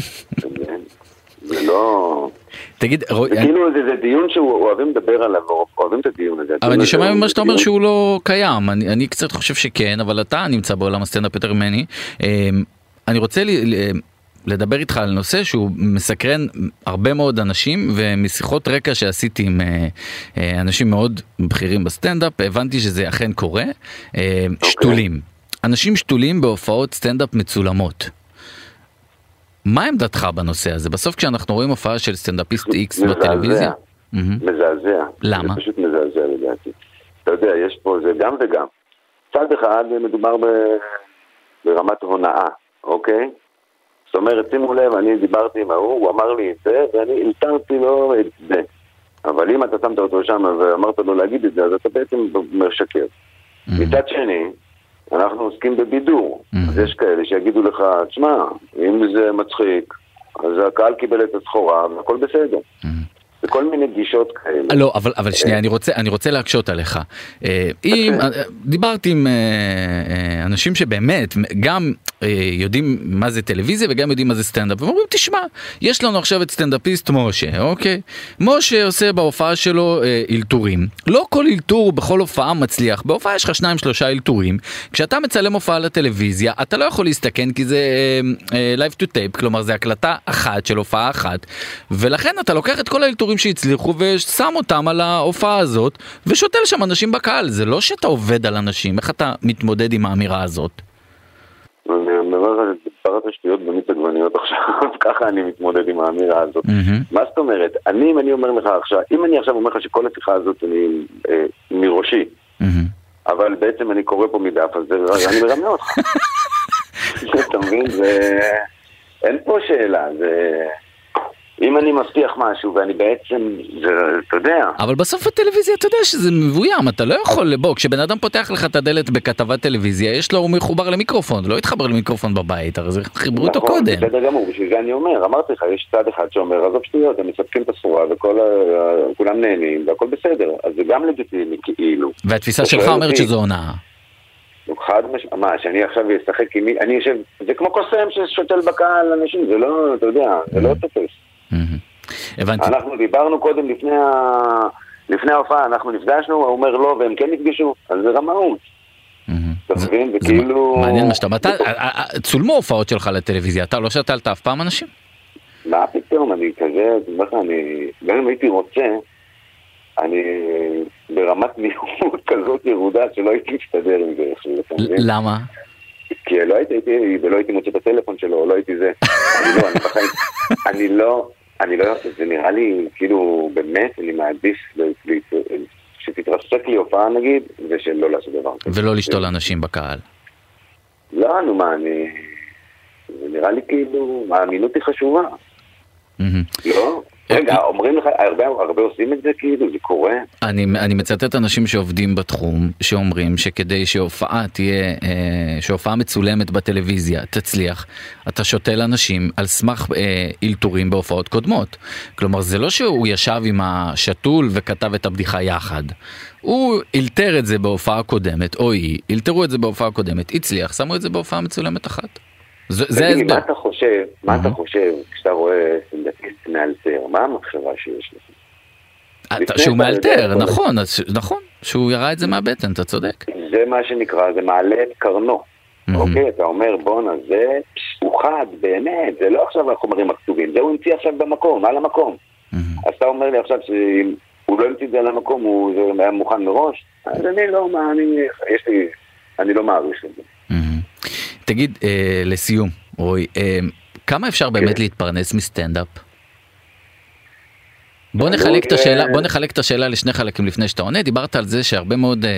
זה לא... תגיד, רועי, זה כאילו זה, זה דיון שאוהבים לדבר עליו, אוהבים את הדיון הזה. אבל אני שומע ממה שאתה אומר שהוא לא קיים, אני, אני קצת חושב שכן, אבל אתה נמצא בעולם הסטנדאפ יותר ממני. אמ, אני רוצה לדבר איתך על נושא שהוא מסקרן הרבה מאוד אנשים, ומשיחות רקע שעשיתי עם אה, אה, אנשים מאוד בכירים בסטנדאפ, הבנתי שזה אכן קורה. אה, שתולים. אנשים שתולים בהופעות סטנדאפ מצולמות. מה עמדתך בנושא הזה? בסוף כשאנחנו רואים הופעה של סטנדאפיסט איקס מזעזע. בטלוויזיה? מהמם. מזעזע. למה? זה פשוט מזעזע לדעתי. אתה יודע, יש פה זה גם וגם. צד אחד מדובר ב... ברמת הונאה, אוקיי? זאת אומרת, שימו לב, אני דיברתי עם ההוא, הוא אמר לי את זה, ואני הלתרתי לו את זה. אבל אם אתה שמת אותו שם ואמרת לו להגיד את זה, אז אתה בעצם משקר. מצד שני, אנחנו עוסקים בבידור. Mhm. אז יש כאלה שיגידו לך, תשמע, אם זה מצחיק, אז הקהל קיבל את הסחורה והכל בסדר. זה כל מיני גישות כאלה. לא, אבל, אבל שנייה, אני רוצה, אני רוצה להקשות עליך. אה, אם, אה, דיברתי עם אה, אנשים שבאמת גם יודעים מה זה טלוויזיה וגם יודעים מה זה סטנדאפ, והם אומרים, תשמע, יש לנו עכשיו את סטנדאפיסט משה, אוקיי? משה עושה בהופעה שלו אלתורים. לא כל אלתור בכל הופעה מצליח, בהופעה יש לך שניים שלושה אלתורים. כשאתה מצלם הופעה לטלוויזיה, אתה לא יכול להסתכן כי זה live to tape, כלומר זה הקלטה אחת של הופעה אחת, ולכן אתה לוקח את כל האלתורים שהצליחו ושם אותם על ההופעה הזאת, ושותל שם אנשים בקהל, זה לא שאתה עובד על אנשים, איך אתה מתמודד עם האמירה הזאת? אני אומר על פרת השטויות במיץ עגבניות עכשיו, *laughs* ככה אני מתמודד עם האמירה הזאת. מה זאת אומרת? אני, אם אני אומר לך עכשיו, אם אני עכשיו אומר לך שכל השיחה הזאת אני אה, מראשי. אבל בעצם אני קורא פה מדף, אז זה- אני מרמה אותך. *laughs* *laughs* אתה מבין? זה... אין פה שאלה, זה... אם אני מבטיח משהו ואני בעצם, זה, אתה יודע, אבל בסוף הטלוויזיה, אתה יודע שזה מבוים, אתה לא יכול, בוא, כשבן אדם פותח לך את הדלת בכתבת טלוויזיה, יש לו, הוא מחובר למיקרופון, לא יתחבר למיקרופון בבית, הרי זה חיברו אותו נכון, קודם. בסדר גמור, בשביל זה אני אומר, אמרתי לך, יש צד אחד שאומר, עזוב שטויות, הם מספקים את הסחורה וכולם נהנים והכל בסדר, אז זה גם לגיטימי כאילו. והתפיסה שלך אומרת. שזו הונאה. חד משמעית, מה, שאני עכשיו אשחק עם מי, אני יושב, זה כמו קוסם ששותל בקהל אנשים, זה לא, אתה יודע, זה לא תופס. הבנתי. אנחנו דיברנו קודם לפני ה... לפני ההופעה, אנחנו נפגשנו, הוא אומר לא, והם כן נפגשו, אז זה רמאות. וכאילו... מעניין מה שאתה... אתה- אה, אה, צולמו הופעות שלך לטלוויזיה, אתה לא שתלת אף פעם אנשים? מה פתאום, אני כזה, אני, גם אם הייתי רוצה, אני ברמת ניהול *laughs* כזאת ירודה שלא הייתי מסתדר עם זה? למה? כי לא הייתי, ולא הייתי מוצא את הטלפון שלו, לא הייתי זה. *laughs* אני לא, אני לא, לא, זה נראה לי, כאילו, באמת, אני מעדיף ל- ל- שתתרסק לי הופעה נגיד, ושלא לעשות דבר כזה. ולא לשתול אנשים בקהל. לא, נו מה, אני... זה נראה לי כאילו, האמינות היא חשובה. לא? רגע, אומרים לך, הרבה, הרבה עושים את זה כאילו, זה קורה? אני, אני מצטט אנשים שעובדים בתחום, שאומרים שכדי שהופעה תהיה, אה, שהופעה מצולמת בטלוויזיה תצליח, אתה שותל אנשים על סמך אה, אלתורים בהופעות קודמות. כלומר, זה לא שהוא ישב עם השתול וכתב את הבדיחה יחד. הוא אלתר את זה בהופעה קודמת, או היא, אלתרו את זה בהופעה קודמת, הצליח, שמו את זה בהופעה מצולמת אחת. זה, לי, מה ההסבר. אתה חושב, מה אתה Mhm. חושב כשאתה רואה סטנדאפיסט מאלתר, מה המחשבה שיש לך? לפני שהוא מאלתר. נכון, נכון, שהוא ירה את זה מהבטן, אתה צודק. זה מה שנקרא, זה מעלה את קרנו. אוקיי, אתה אומר, בואנה, זה הוא חד, באמת, זה לא עכשיו החומרים הכתובים, זה הוא המציא עכשיו במקום, על המקום. אז אתה אומר לי עכשיו שאם הוא לא המציא את זה על המקום, הוא היה מוכן מראש? אז אני לא, יש לי, אני לא מעריך את זה. תגיד, אה, לסיום, רועי, אה, כמה אפשר באמת להתפרנס מסטנדאפ? בוא נחלק את השאלה, אה, בוא נחלק את השאלה לשני חלקים לפני שאתה עונה, דיברת על זה שהרבה מאוד אה,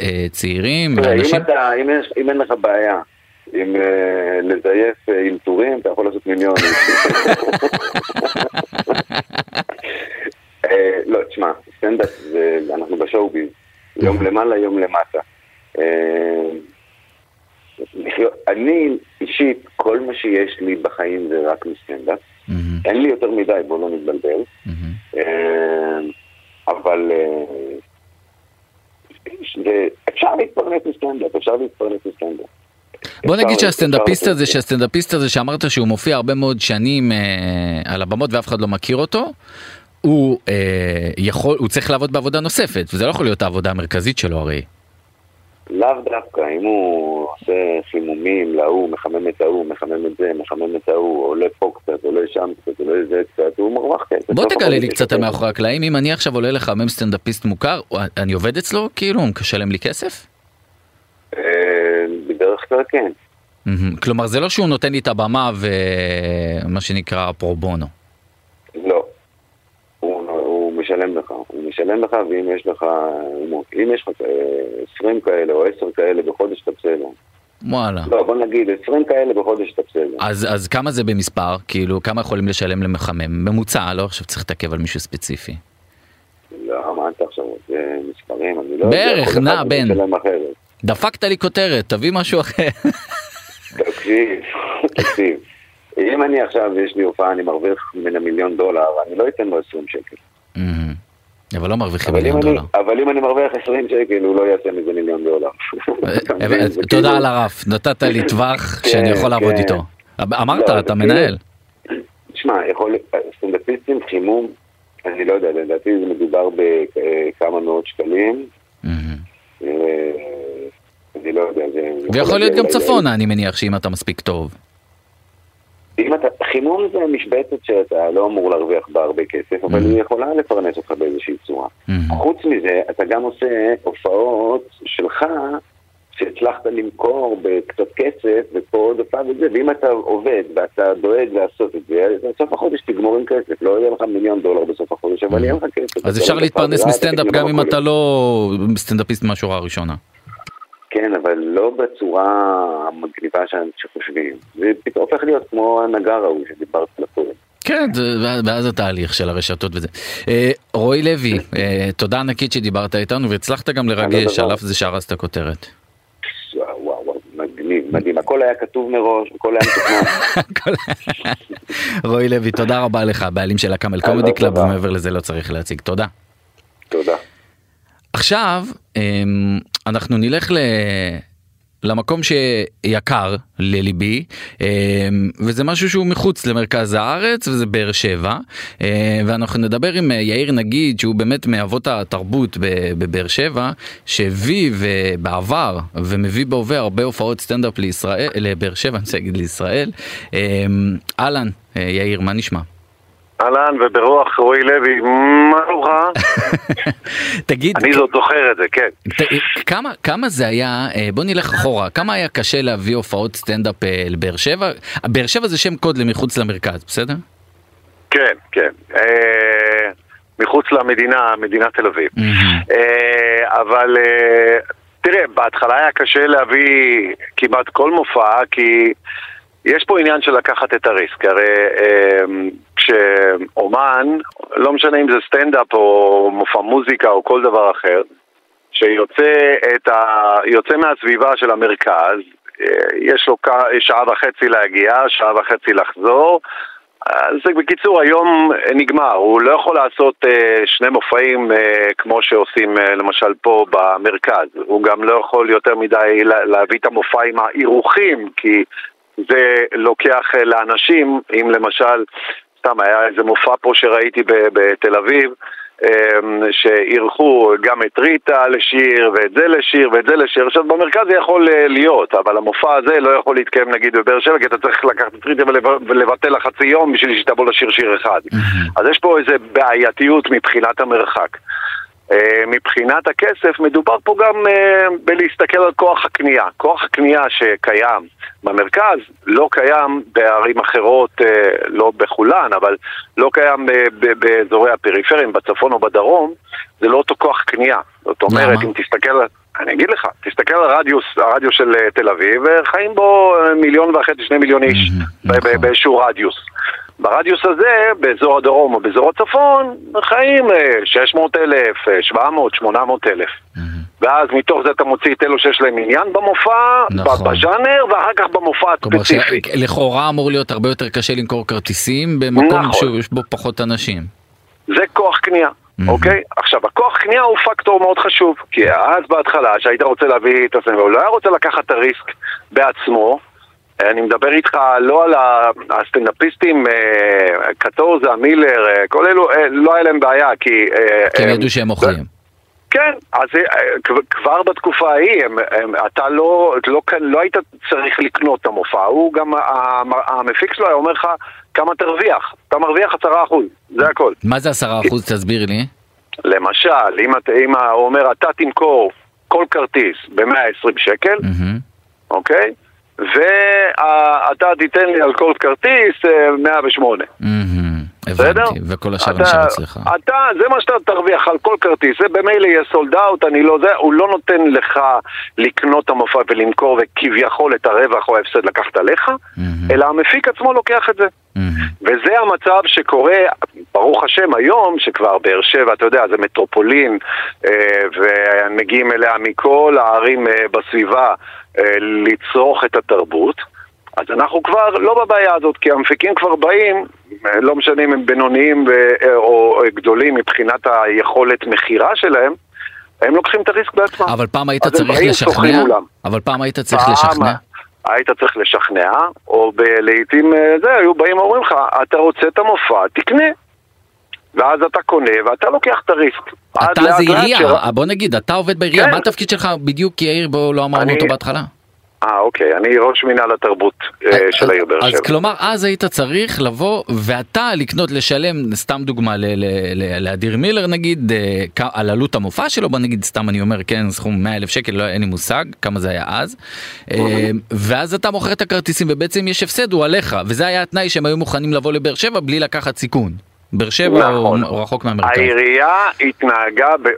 אה, צעירים תראה, אם ואנשים, אתה, אם יש- אם אין לך בעיה עם אה, לזייף אה, אלתורים, אתה יכול לעשות מיליונים. *laughs* אה, לא, תשמע, סטנדאפ אנחנו בשואו-ביז, יום למעלה, יום למטה. אה, אני אישית, כל מה שיש לי בחיים זה רק מסטנדאפ. מהמם, אין לי יותר מדי, בוא לא נתבלבל. מהמם. אה, אבל אה, זה- אפשר להתפרנס מסטנדאפ, אפשר להתפרנס מסטנדאפ. בוא נגיד שהסטנדאפיסט הזה, שהסטנדאפיסט הזה שאמרת שהוא מופיע הרבה מאוד שנים אה, על הבמות ואף אחד לא מכיר אותו, הוא אה, יכול, הוא צריך לעבוד בעבודה נוספת, וזה לא יכול להיות העבודה המרכזית שלו הרי. לאו דווקא, אם הוא עושה חימומים להוא, מחמם את ההוא, מחמם את זה, מחמם את ההוא, עולה פה קצת, עולה שם קצת, עולה זה קצת, הוא מרווח כסף. בוא בסוף תגלה לי קצת על. מאחורי הקלעים, אם אני עכשיו עולה לחמם סטנדאפיסט מוכר, אני עובד אצלו כאילו, הוא משלם לי כסף? אה, בדרך כלל כן. כלומר זה לא שהוא נותן לי את הבמה ומה שנקרא פרו בונו. משלם לך, ואם יש לך, אם יש לך אה, 20 כאלה או 10 כאלה בחודש, אתה בסדר. וואלה. לא, בוא נגיד 20 כאלה בחודש, אתה בסדר. אז, אז כמה זה במספר? כאילו, כמה יכולים לשלם למחמם? ממוצע, לא עכשיו צריך להתעכב על מישהו ספציפי. לא, מה אתה עכשיו רוצה מספרים? אני לא בערך, יודע, כל נע אחרת. דפקת לי כותרת, תביא משהו אחר. תקשיב, *laughs* תקשיב. אם אני עכשיו, יש לי הופעה, אני מרוויח ממנה מיליון דולר, אני לא אתן לו 20 שקל. אבל לא מרוויחים מיליון דולר. אבל אם אני מרוויח 20 שקל, הוא לא יעשה מזה מיליון דולר. אתה מבין? אה, זה תודה כאילו- על הרף, נתת לי טווח כן, שאני יכול לעבוד כן. איתו. אמרת, לא, אתה מנהל. תשמע, יכול, סטנדאפיסטים חימום, אני לא יודע, לדעתי זה מדובר בכמה מאות שקלים. אה, אני לא יודע, זה... ויכול להיות גם צפונה, אני מניח, שאם אתה מספיק טוב. אם אתה, חימום זה משבצת שאתה לא אמור להרוויח בה הרבה כסף, אבל Mhm. היא יכולה לפרנס אותך באיזושהי צורה. מהמם. חוץ מזה, אתה גם עושה הופעות שלך, שהצלחת למכור בקצת כסף, ופה עוד הופעה וזה, ואם אתה עובד ואתה דואג לעשות את זה, אז בסוף החודש תגמור עם כסף, לא יהיה לך מיליון דולר בסוף החודש, אבל יהיה לך כסף. אז אפשר הולך להתפרנס לפגרה, מסטנדאפ גם אם אתה. לא סטנדאפיסט מהשורה הראשונה. כן, אבל לא בצורה המגניבה שחושבים. זה פתאום הופך להיות כמו הנגר ההוא שדיברת עליו קודם. כן, ואז התהליך של הרשתות וזה. אה, רועי לוי, אה, תודה ענקית שדיברת איתנו והצלחת גם לרגש, על אף זה שהרסת כותרת. מדהים, מדהים, הכל היה כתוב מראש, הכל היה מתוכנן. *laughs* רועי לוי, תודה רבה לך, בעלים של הקאמל קומדי קלאב, ומעבר לזה לא צריך להציג, תודה. תודה. עכשיו, אמ, אנחנו נלך ל... למקום שיקר לליבי אמ, וזה משהו שהוא מחוץ למרכז הארץ וזה באר שבע אמ, ואנחנו נדבר עם יאיר נגיד שהוא באמת מאבות התרבות בבאר שבע שהביא בעבר ומביא בהווה הרבה הופעות סטנדאפ לישראל לבאר שבע אני רוצה להגיד לישראל אהלן יאיר מה נשמע? אהלן, וברוח רועי לוי, מה שלומך? *laughs* תגיד... אני זאת זוכר את זה, כן. כמה, כמה זה היה, אה, בוא נלך אחורה, כמה היה קשה להביא הופעות סטנדאפ אה, לבאר שבע? באר שבע זה שם קוד למחוץ למרכז, בסדר? כן, כן. אה, מחוץ למדינה, מדינת תל אביב. אה, אבל אה, תראה, בהתחלה היה קשה להביא כמעט כל מופע, כי... יש פה עניין של לקחת את הריסק, הרי אה, כשאומן, לא משנה אם זה סטנדאפ או מופע מוזיקה או כל דבר אחר, שיוצא ה... מהסביבה של המרכז, אה, יש לו שעה וחצי להגיע, שעה וחצי לחזור, אז בקיצור, היום נגמר, הוא לא יכול לעשות אה, שני מופעים אה, כמו שעושים למשל פה במרכז, הוא גם לא יכול יותר מדי להביא את המופע עם האירוחים, כי זה לוקח אה, לאנשים, אם למשל, סתם היה איזה מופע פה שראיתי בתל אביב, אמ, שאירחו גם את ריטה לשיר, ואת זה לשיר, ואת זה לשיר. עכשיו, במרכז זה יכול אה, להיות, אבל המופע הזה לא יכול להתקיים נגיד בבאר שבע, כי אתה צריך לקחת את ריטה ולבטל לה חצי יום בשביל שתבוא לשיר שיר אחד. אז יש פה איזה בעייתיות מבחינת המרחק. אה, מבחינת הכסף, מדובר פה גם בלהסתכל על כוח הקנייה. כוח הקנייה שקיים במרכז, לא קיים בערים אחרות, אה, לא בכולן, אבל לא קיים אה, באזורי הפריפריים, בצפון או בדרום, זה לא אותו כוח קנייה. זאת אומרת, אם תסתכל, אני אגיד לך, תסתכל על הרדיוס, הרדיוס של אה, תל אביב, חיים בו מיליון וחצי, שני מיליון איש, נכון. באיזשהו רדיוס. ברדיוס הזה, באזור הדרום או באזור הצפון, חיים 600 אלף, 700, 800 אלף. ואז מתוך זה אתה מוציא את אלו שיש להם עניין במופע, נכון. בז'אנר, ואחר כך במופע הספציפי. לכאורה אמור להיות הרבה יותר קשה למכור כרטיסים במקום נכון. שיש בו פחות אנשים. זה כוח קנייה. Mm-hmm. אוקיי? עכשיו, הכוח קנייה הוא פקטור מאוד חשוב, כי אז בהתחלה, שהיית רוצה להביא את הסנדאפ, הוא לא היה רוצה לקחת את הריסק בעצמו, אני מדבר איתך לא על הסטנדאפיסטים, אה, קטורזה, מילר, אה, כל אלו, אה, לא היה להם בעיה, כי... כי הם ידעו שהם מוכרים. כן, אז כבר בתקופה ההיא, הם, הם, אתה לא, לא, לא היית צריך לקנות את המופע, הוא גם, המפיק שלו היה אומר לך כמה תרוויח, אתה מרוויח עשרה אחוז, זה הכל. מה זה עשרה אחוז? תסביר לי. למשל, אם, אם הוא אומר, אתה תמכור כל כרטיס ב-120 שקל, mm-hmm. אוקיי? ואתה תיתן לי על כל כרטיס 108. Mm-hmm. הבנתי, וכל השאר נשאר אצלך. אתה, זה מה שאתה תרוויח על כל כרטיס, זה במילא יהיה סולד אאוט, אני לא זה, הוא לא נותן לך לקנות את המופע ולמכור וכביכול את הרווח או ההפסד לקחת עליך, אלא המפיק עצמו לוקח את זה. וזה המצב שקורה, ברוך השם, היום, שכבר באר שבע, אתה יודע, זה מטרופולין, אה, ומגיעים אליה מכל הערים אה, בסביבה אה, לצרוך את התרבות. אז אנחנו כבר לא בבעיה הזאת, כי המפיקים כבר באים, לא משנה אם הם בינוניים או גדולים מבחינת היכולת מכירה שלהם, הם לוקחים את הריסק בעצמם. אבל פעם היית צריך לשכנע? אבל פעם היית צריך לשכנע? היית צריך לשכנע, או לעיתים אה, זה, היו באים ואומרים לך, אתה רוצה את המופע, תקנה. ואז אתה קונה ואתה לוקח את הריסק. אתה זה עירייה, בוא נגיד, אתה עובד בעירייה, כן. מה התפקיד שלך בדיוק, יאיר, בואו לא אמרנו אותו בהתחלה? אה, אוקיי, אני ראש מינהל התרבות אה, של העיר באר שבע. אז כלומר, אז היית צריך לבוא ואתה לקנות, לשלם, סתם דוגמה, לאדיר מילר נגיד, אה, על עלות המופע שלו, בוא נגיד, סתם אני אומר, כן, סכום 100 אלף שקל, לא, אין לי מושג כמה זה היה אז. אה, ואז אתה מוכר את הכרטיסים ובעצם יש הפסד, הוא עליך, וזה היה התנאי שהם היו מוכנים לבוא לבאר שבע בלי לקחת סיכון. באר שבע נכון. או רחוק מהמרכז? העירייה התנהגה, ב...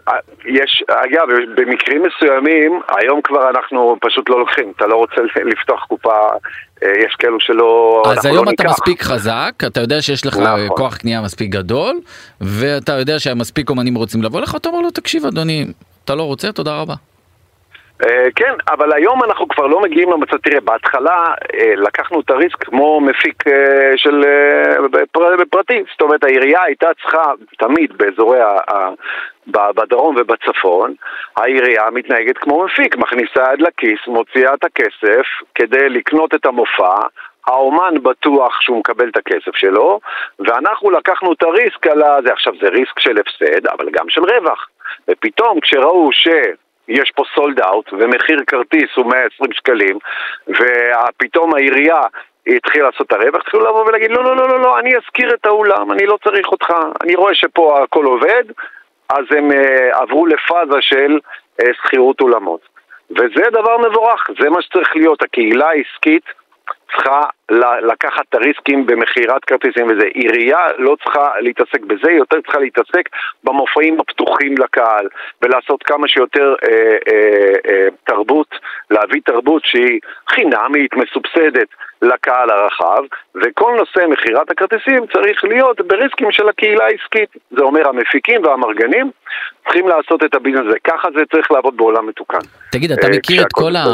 יש, אגב, במקרים מסוימים, היום כבר אנחנו פשוט לא לוקחים, אתה לא רוצה *laughs* לפתוח קופה אה, יש כאלו שלא... אז היום לא אתה ניקח. מספיק חזק, אתה יודע שיש לך נכון. כוח קנייה מספיק גדול, ואתה יודע שמספיק אומנים רוצים לבוא לך, אתה אומר לו, תקשיב אדוני, אתה לא רוצה, תודה רבה. אה, כן, אבל היום אנחנו כבר לא מגיעים למצב, תראה, בהתחלה אה, לקחנו את הריסק כמו מפיק אה, של בפרטי, זאת אומרת העירייה הייתה צריכה תמיד באזורי, ה- ה- בדרום ובצפון, העירייה מתנהגת כמו מפיק, מכניסה יד לכיס, מוציאה את הכסף כדי לקנות את המופע, האומן בטוח שהוא מקבל את הכסף שלו, ואנחנו לקחנו את הריסק על הזה. עכשיו זה ריסק של הפסד, אבל גם של רווח. ופתאום כשראו ש... יש פה סולד אאוט, ומחיר כרטיס הוא 120 שקלים, ופתאום העירייה התחילה לעשות את הרווח, התחילו לבוא ולהגיד לא, לא, לא, לא, לא, אני אזכיר את האולם, אני לא צריך אותך, אני רואה שפה הכל עובד, אז הם uh, עברו לפאזה של uh, שכירות אולמות. וזה דבר מבורך, זה מה שצריך להיות, הקהילה העסקית צריכה לקחת את הריסקים במכירת כרטיסים וזה. עירייה לא צריכה להתעסק בזה, היא יותר צריכה להתעסק במופעים הפתוחים לקהל ולעשות כמה שיותר אה, אה, אה, תרבות, להביא תרבות שהיא חינמית, מסובסדת לקהל הרחב, וכל נושא מכירת הכרטיסים צריך להיות בריסקים של הקהילה העסקית. זה אומר המפיקים והמרגנים צריכים לעשות את הביזנס הזה, ככה זה צריך לעבוד בעולם מתוקן. תגיד, אתה אה, מכיר את כל ה...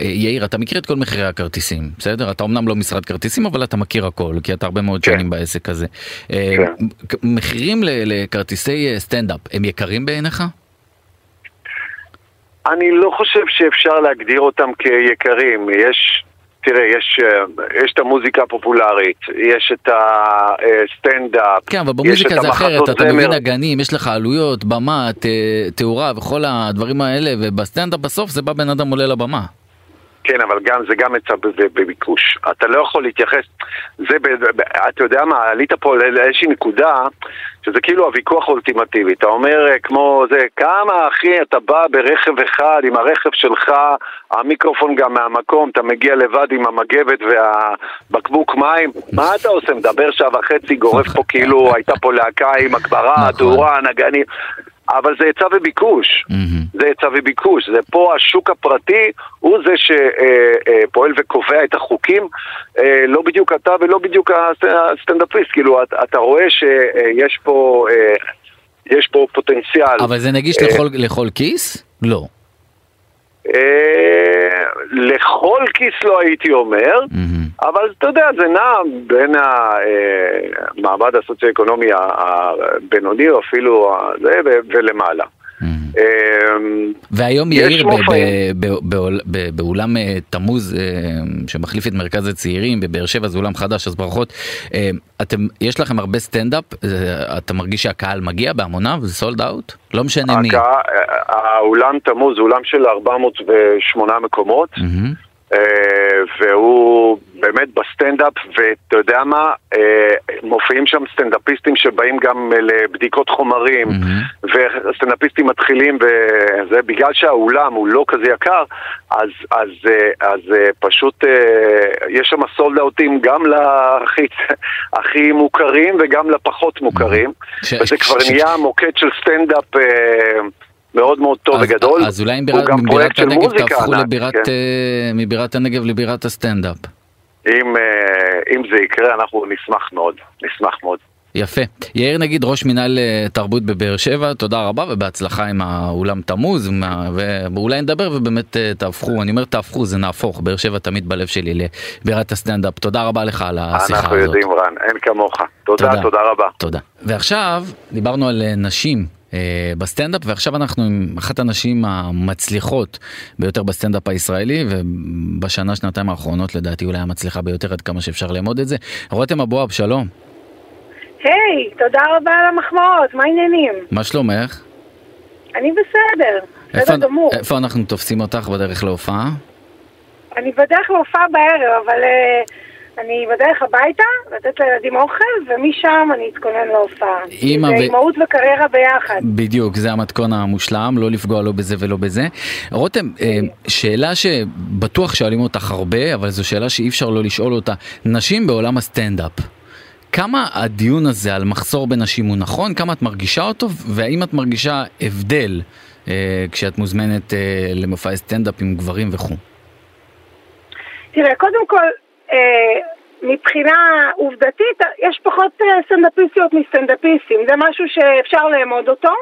אה, יאיר, אתה מכיר את כל מחירי הכרטיסים, בסדר? אתה אמנם לא משרד כרטיסים, אבל אתה מכיר הכל, כי אתה הרבה מאוד כן. שנים בעסק הזה. אה, כן. מחירים לכרטיסי אה, סטנדאפ, הם יקרים בעיניך? אני לא חושב שאפשר להגדיר אותם כיקרים. יש, תראה, יש, אה, יש את המוזיקה הפופולרית, יש את הסטנדאפ, כן, אבל במוזיקה זה אחרת, אתה מבין זמר. נגנים, יש לך עלויות, במה, תאורה וכל הדברים האלה, ובסטנדאפ בסוף זה בא בן אדם עולה לבמה. כן, אבל גם, זה גם היצע ב- בביקוש. אתה לא יכול להתייחס, זה, ב, ב, אתה יודע מה, עלית פה לא- לאיזושהי נקודה, שזה כאילו הוויכוח האולטימטיבי. אתה אומר אה, כמו זה, כמה אחי, אתה בא ברכב אחד, עם הרכב שלך, המיקרופון גם מהמקום, אתה מגיע לבד עם המגבת והבקבוק מים, מה אתה עושה? מדבר שעה וחצי, גורף פה כאילו הייתה פה להקה עם הגברה, נכון. תאורה, נגנים. אבל זה היצע וביקוש. מהמם. זה היצע וביקוש, זה פה השוק הפרטי הוא זה שפועל וקובע את החוקים, אה, לא בדיוק אתה ולא בדיוק הסט- הסטנדאפיסט, כאילו אתה- רואה שיש פה, אה, יש פה פוטנציאל. אבל זה נגיש אה, לכל- לכל כיס? לא. אה, לכל כיס לא הייתי אומר, מהמם. אבל אתה יודע, זה נע בין המעמד הסוציו-אקונומי הבינוני או אפילו הזה ו- ולמעלה. אה, והיום יאיר באולם אה, תמוז אה, שמחליף את מרכז הצעירים בבאר שבע זה אולם חדש אז ברכות אה, אתם יש לכם הרבה סטנדאפ אתה מרגיש שהקהל מגיע בהמוניו זה sold out לא משנה מי. האולם תמוז הוא אולם של 408 מקומות. אה, והוא באמת בסטנדאפ, ואתה יודע מה, אה, מופיעים שם סטנדאפיסטים שבאים גם אה, לבדיקות חומרים, מהמם. וסטנדאפיסטים מתחילים, וזה בגלל שהאולם הוא לא כזה יקר, אז, אז, אז אה, פשוט יש שם sold out ים גם להכי *laughs* הכי מוכרים וגם לפחות מוכרים, ש- וזה כבר ש- נהיה מוקד של סטנדאפ מאוד מאוד טוב אז- וגדול. אז אולי מבירת של הנגב תהפכו לבירת כן. אה, מבירת הנגב לבירת הסטנדאפ. אם, אה, אם זה יקרה, אנחנו נשמח מאוד, נשמח מאוד. יפה. יאיר נגיד ראש מינהל אה, תרבות בבאר שבע, תודה רבה ובהצלחה עם האולם תמוז, ואולי נדבר ובאמת תהפכו, אני אומר תהפכו, זה נהפוך, באר שבע תמיד בלב שלי לבירת הסטנדאפ. תודה רבה לך על השיחה אנחנו הזאת. יודעים, רן, אין כמוך. תודה, תודה. תודה רבה. תודה. ועכשיו דיברנו על נשים בסטנדאפ ועכשיו אנחנו עם אחת הנשים המצליחות ביותר בסטנדאפ הישראלי ובשנה שנתיים האחרונות לדעתי אולי המצליחה ביותר עד כמה שאפשר לאמוד את זה. רותם אבואב שלום היי, תודה רבה על המחמאות, מה העניינים? מה שלומך? אני בסדר, איפה, בסדר גמור. איפה אנחנו תופסים אותך בדרך להופעה? אני בדרך להופעה בערב, אבל אה, אני בדרך הביתה, לתת לילדים אוכל, ומשם אני אתכונן להופעה. אמא זה ו- אימהות וקריירה ביחד. בדיוק, זה המתכון המושלם, לא לפגוע לא בזה ולא בזה. רותם, אה, שאלה שבטוח שואלים אותך הרבה, אבל זו שאלה שאי אפשר לא לשאול אותה. נשים בעולם הסטנדאפ, כמה הדיון הזה על מחסור בנשים הוא נכון? כמה את מרגישה אותו? והאם את מרגישה הבדל אה, כשאת מוזמנת אה, למופעי סטנדאפ עם גברים וכו'? תראה, קודם כל, מבחינה עובדתית, יש פחות אה, סטנדאפיסטיות מסטנדאפיסטים, זה משהו שאפשר לאמוד אותו.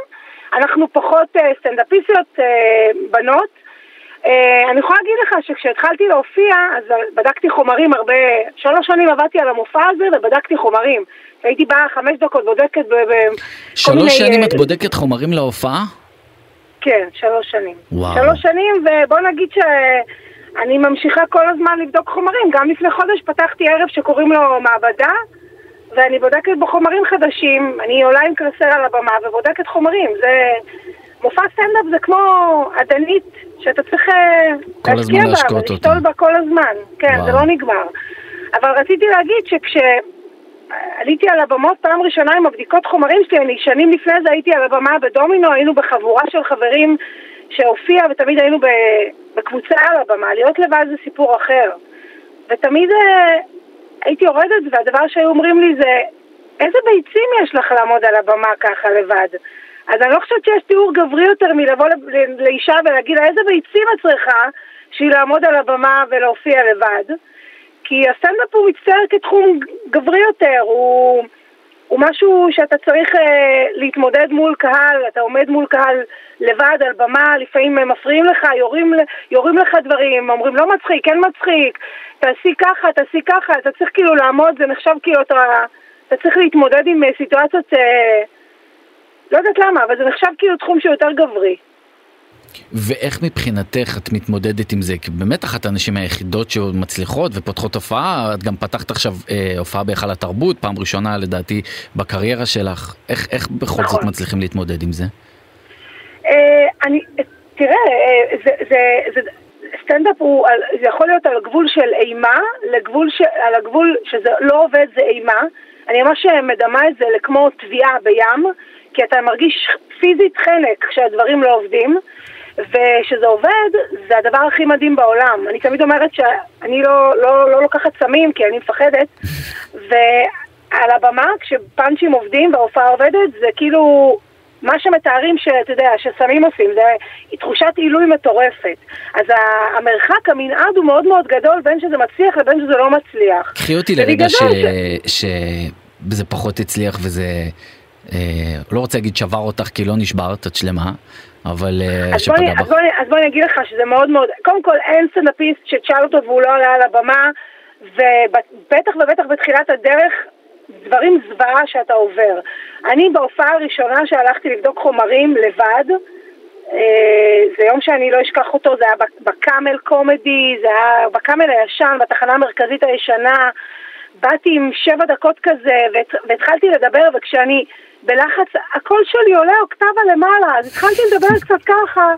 אנחנו פחות אה, סטנדאפיסטיות אה, בנות. אני יכולה להגיד לך שכשהתחלתי להופיע, אז בדקתי חומרים הרבה, שלוש שנים עבדתי על המופע הזה ובדקתי חומרים. הייתי באה חמש דקות, בודקת ב... שלוש שנים את בודקת חומרים להופעה? כן, שלוש שנים. וואו. שלוש שנים, ובוא נגיד שאני ממשיכה כל הזמן לבדוק חומרים. גם לפני חודש פתחתי ערב שקוראים לו מעבדה, ואני בודקת בו חומרים חדשים. אני עולה עם קלסר על הבמה ובודקת חומרים. זה... מופע סטנדאפ זה כמו אדנית שאתה צריך אה, להשקיע בה ולשתול בה כל הזמן. כן, וואו. זה לא נגמר. אבל רציתי להגיד שכשעליתי על הבמות פעם ראשונה עם הבדיקות חומרים שלי, אני שנים לפני זה הייתי על הבמה בדומינו, היינו בחבורה של חברים שהופיע ותמיד היינו בקבוצה על הבמה. להיות לבד זה סיפור אחר. ותמיד אה, הייתי יורדת והדבר שהיו אומרים לי זה איזה ביצים יש לך לעמוד על הבמה ככה לבד? אז אני לא חושבת שיש תיאור גברי יותר מלבוא לאישה ולהגיד לה איזה ביצים את צריכה שהיא לעמוד על הבמה ולהופיע לבד. כי הסטנדאפ הוא מצטייר כתחום גברי יותר, הוא משהו שאתה צריך אה, להתמודד מול קהל, אתה עומד מול קהל לבד על במה, לפעמים הם מפריעים לך, יורים, יורים לך דברים, אומרים לא מצחיק, כן מצחיק, תעשי ככה, תעשי ככה, אתה צריך כאילו לעמוד, זה נחשב כאילו אתה, אתה צריך להתמודד עם אה, סיטואציות... אה, לא יודעת למה, אבל זה נחשב כאילו תחום שהוא יותר גברי. ואיך מבחינתך את מתמודדת עם זה? כי באמת אחת הנשים היחידות שמצליחות ופותחות הופעה, את גם פתחת עכשיו אה, הופעה בהיכל התרבות, פעם ראשונה לדעתי בקריירה שלך. איך, איך בכל נכון. זאת מצליחים להתמודד עם זה? אה, אני, תראה, אה, זה, זה, זה, סטנדאפ הוא, זה יכול להיות על הגבול של אימה, לגבול ש, על הגבול שזה לא עובד זה אימה. אני ממש מדמה את זה לכמו טביעה בים. כי אתה מרגיש פיזית חנק כשהדברים לא עובדים, וכשזה עובד, זה הדבר הכי מדהים בעולם. אני תמיד אומרת שאני לא, לא, לא לוקחת סמים כי אני מפחדת, *laughs* ועל הבמה, כשפאנצ'ים עובדים וההופעה עובדת, זה כאילו מה שמתארים שאתה יודע, שסמים עושים, זה תחושת עילוי מטורפת. אז המרחק, המנעד הוא מאוד מאוד גדול בין שזה מצליח לבין שזה לא מצליח. קחי אותי לרגע ש... ש... שזה פחות הצליח וזה אה, לא רוצה להגיד שבר אותך כי לא נשברת, את שלמה, אבל אה, שפגע בך. אז בוא אני אגיד לך שזה מאוד מאוד, קודם כל אין סטנדאפיסט שתשאל אותו והוא לא עלה על הבמה, ובטח ובטח בתחילת הדרך, דברים זוועה שאתה עובר. אני בהופעה הראשונה שהלכתי לבדוק חומרים לבד, אה, זה יום שאני לא אשכח אותו, זה היה בקאמל קומדי, זה היה בקאמל הישן, בתחנה המרכזית הישנה. באתי עם שבע דקות כזה, והתחלתי לדבר, וכשאני בלחץ, הקול שלי עולה אוקטבה למעלה, אז התחלתי לדבר קצת ככה,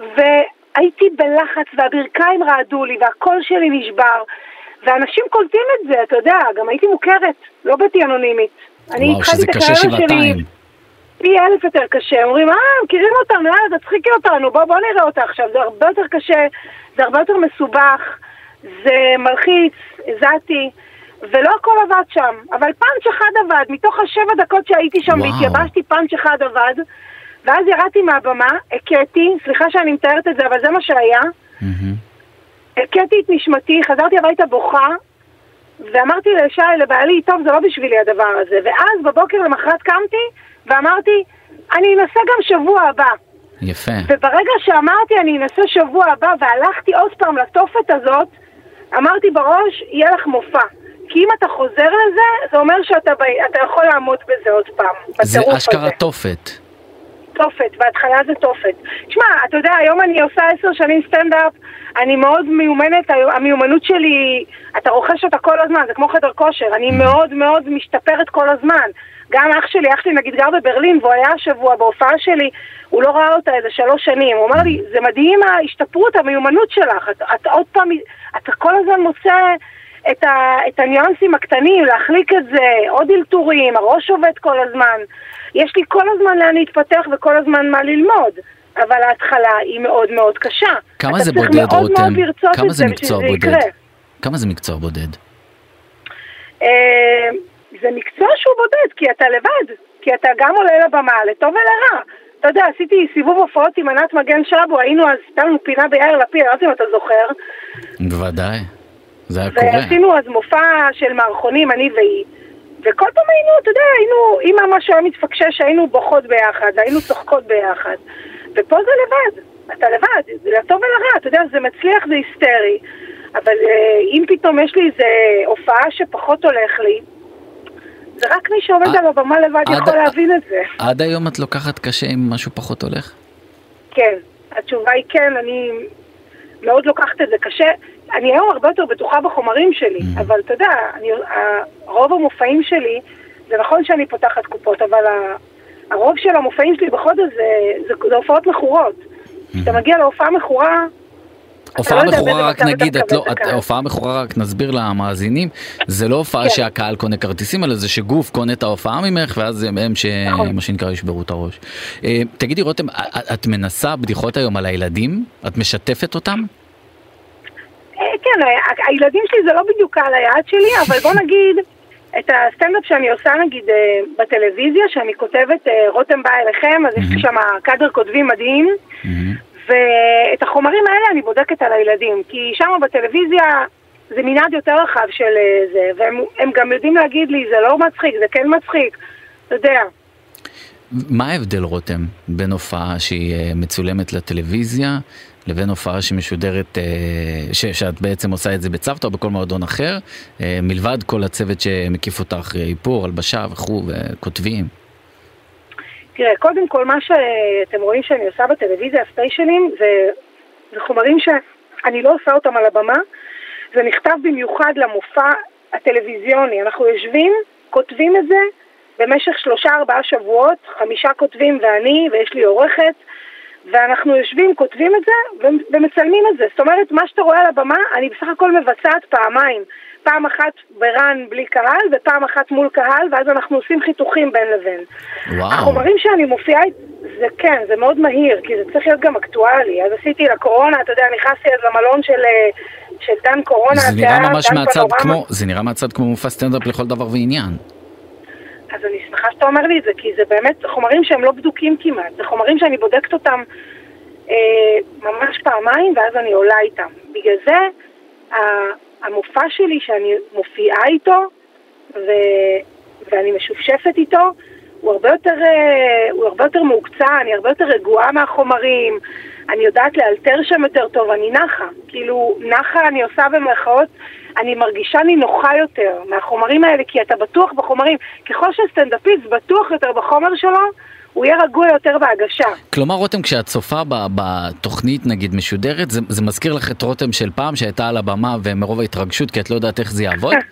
והייתי בלחץ והברכיים רעדו לי והקול שלי נשבר, ואנשים קולטים את זה, אתה יודע, גם הייתי מוכרת, לא בתי אנונימית. וואו, שזה קשה שבעתיים. פי אלף יותר קשה, אומרים, אה, מכירים אותנו, אה, תצחיקי אותנו, בוא, בוא נראה אותה עכשיו, זה הרבה יותר קשה, זה הרבה יותר מסובך, זה מלחיץ, הזעתי. ולא הכל עבד שם, אבל פאנץ' אחד עבד, מתוך השבע דקות שהייתי שם והתייבשתי פאנץ' אחד עבד, ואז ירדתי מהבמה, הכיתי, סליחה שאני מתארת את זה, אבל זה מה שהיה, הכיתי את נשמתי, חזרתי הביתה בוכה, ואמרתי לשי, לבעלי, טוב, זה לא בשבילי הדבר הזה, ואז בבוקר למחרת קמתי, ואמרתי, אני אנסה גם שבוע הבא. יפה. וברגע שאמרתי אני אנסה שבוע הבא והלכתי עוד פעם לתופת הזאת, אמרתי בראש, יהיה לך מופע. כי אם אתה חוזר לזה, זה אומר שאתה אתה יכול לעמוד בזה עוד פעם. זה אשכרה תופת. תופת, בהתחלה זה תופת. תשמע, אתה יודע, היום אני עושה עשר שנים סטנדאפ, אני מאוד מיומנת, המיומנות שלי, אתה רוכש אותה כל הזמן, זה כמו חדר כושר, אני mm. מאוד מאוד משתפרת כל הזמן. גם אח שלי, אח שלי נגיד גר בברלין, והוא היה השבוע בהופעה שלי, הוא לא ראה אותה איזה שלוש שנים. הוא אמר לי, זה מדהים ההשתפרות, המיומנות שלך. אתה, אתה עוד פעם, אתה כל הזמן מוצא את, ה, את הניואנסים הקטנים, להחליק את זה, עוד אלתורים, הראש עובד כל הזמן. יש לי כל הזמן לאן להתפתח וכל הזמן מה ללמוד. אבל ההתחלה היא מאוד מאוד קשה. כמה זה בודד, רותם? אתה צריך מאוד מאוד לרצות את זה בשביל זה יקרה. כמה זה מקצוע בודד? אה, זה מקצוע שהוא בודד, כי אתה לבד. כי אתה גם עולה לבמה, לטוב ולרע. אתה יודע, עשיתי סיבוב הופעות עם ענת מגן שבו, היינו אז, לנו פינה ביאיר לפיד, לא יודעת אם אתה זוכר. בוודאי. זה היה קורה. ועשינו אז מופע של מערכונים, אני והיא. וכל פעם היינו, אתה יודע, היינו, אם משהו היה מתפקשש, היינו בוכות ביחד, היינו צוחקות ביחד. ופה זה לבד, אתה לבד, זה לטוב ולרע, אתה יודע, זה מצליח, זה היסטרי. אבל אה, אם פתאום יש לי איזה הופעה שפחות הולך לי, זה רק מי שעומד עד- על הבמה לבד עד- יכול להבין את זה. עד היום את לוקחת קשה אם משהו פחות הולך? כן, התשובה היא כן, אני מאוד לוקחת את זה קשה. אני היום הרבה יותר בטוחה בחומרים שלי, Mm-hmm. אבל אתה יודע, אני, רוב המופעים שלי, זה נכון שאני פותחת קופות, אבל ה- הרוב של המופעים שלי בחודש זה, זה, זה הופעות מכורות. כשאתה מגיע להופעה מכורה, הופעה לא מכורה רק נגיד, את לא, את. הופעה מכורה רק נסביר למאזינים, זה לא הופעה כן. שהקהל קונה כרטיסים, אלא זה שגוף קונה את ההופעה ממך, ואז הם, הם נכון. שמה שנקרא ישברו את הראש. אה, תגידי רותם, את- את מנסה בדיחות היום על הילדים? את משתפת אותם? כן, הילדים שלי זה לא בדיוק קהל היעד שלי, אבל בוא נגיד, את הסטנדאפ שאני עושה נגיד אה, בטלוויזיה, שאני כותבת אה, רותם בא אליכם, אז יש לי שם קאדר כותבים מדהים, ואת החומרים האלה אני בודקת על הילדים, כי שם בטלוויזיה זה מנעד יותר רחב של אה, זה, והם הם גם יודעים להגיד לי, זה לא מצחיק, זה כן מצחיק, אתה יודע. מה ההבדל רותם בין הופעה שהיא מצולמת לטלוויזיה לבין הופעה שמשודרת, אה, ש, שאת בעצם עושה את זה בצוותא או בכל מועדון אחר, אה, מלבד כל הצוות שמקיף אותך, אה, איפור, הלבשה וכו', וכותבים. תראה, קודם כל, מה שאתם רואים שאני עושה בטלוויזיה, הספיישלים, זה, זה חומרים שאני לא עושה אותם על הבמה, זה נכתב במיוחד למופע הטלוויזיוני. אנחנו יושבים, כותבים את זה במשך שלושה ארבעה שבועות, חמישה כותבים ואני, ויש לי עורכת, ואנחנו יושבים, כותבים את זה ומצלמים את זה. זאת אומרת, מה שאתה רואה על הבמה, אני בסך הכל מבצעת פעמיים. פעם אחת ברן בלי קהל, ופעם אחת מול קהל, ואז אנחנו עושים חיתוכים בין לבין. וואו. החומרים שאני מופיעה, זה כן, זה מאוד מהיר, כי זה צריך להיות גם אקטואלי. אז עשיתי לקורונה, אתה יודע, נכנסתי אז למלון של, אה, של דן קורונה, זה נראה ממש מהצד פנורמה. כמו, זה נראה מהצד כמו מופע סטנדאפ לכל דבר ועניין. אז אני שמחה שאתה אומר לי את זה, כי זה באמת חומרים שהם לא בדוקים כמעט. זה חומרים שאני בודקת אותם אה, ממש פעמיים, ואז אני עולה איתם. בגלל זה, המופע שלי שאני מופיעה איתו, ו, ואני משופשפת איתו, הוא הרבה יותר, אה, הוא הרבה יותר מהוקצע, אני הרבה יותר רגועה מהחומרים, אני יודעת לאלתר שם יותר טוב, אני נחה. כאילו, נחה אני עושה במרכאות, אני מרגישה נינוחה יותר מהחומרים האלה, כי אתה בטוח בחומרים. ככל שסטנדאפיסט בטוח יותר בחומר שלו, הוא יהיה רגוע יותר בהגשה. כלומר רותם כשאת צופה בתוכנית נגיד משודרת זה, זה מזכיר לך את רותם של פעם שהייתה על הבמה ומרוב ההתרגשות כי את לא יודעת איך זה יעבוד? *laughs*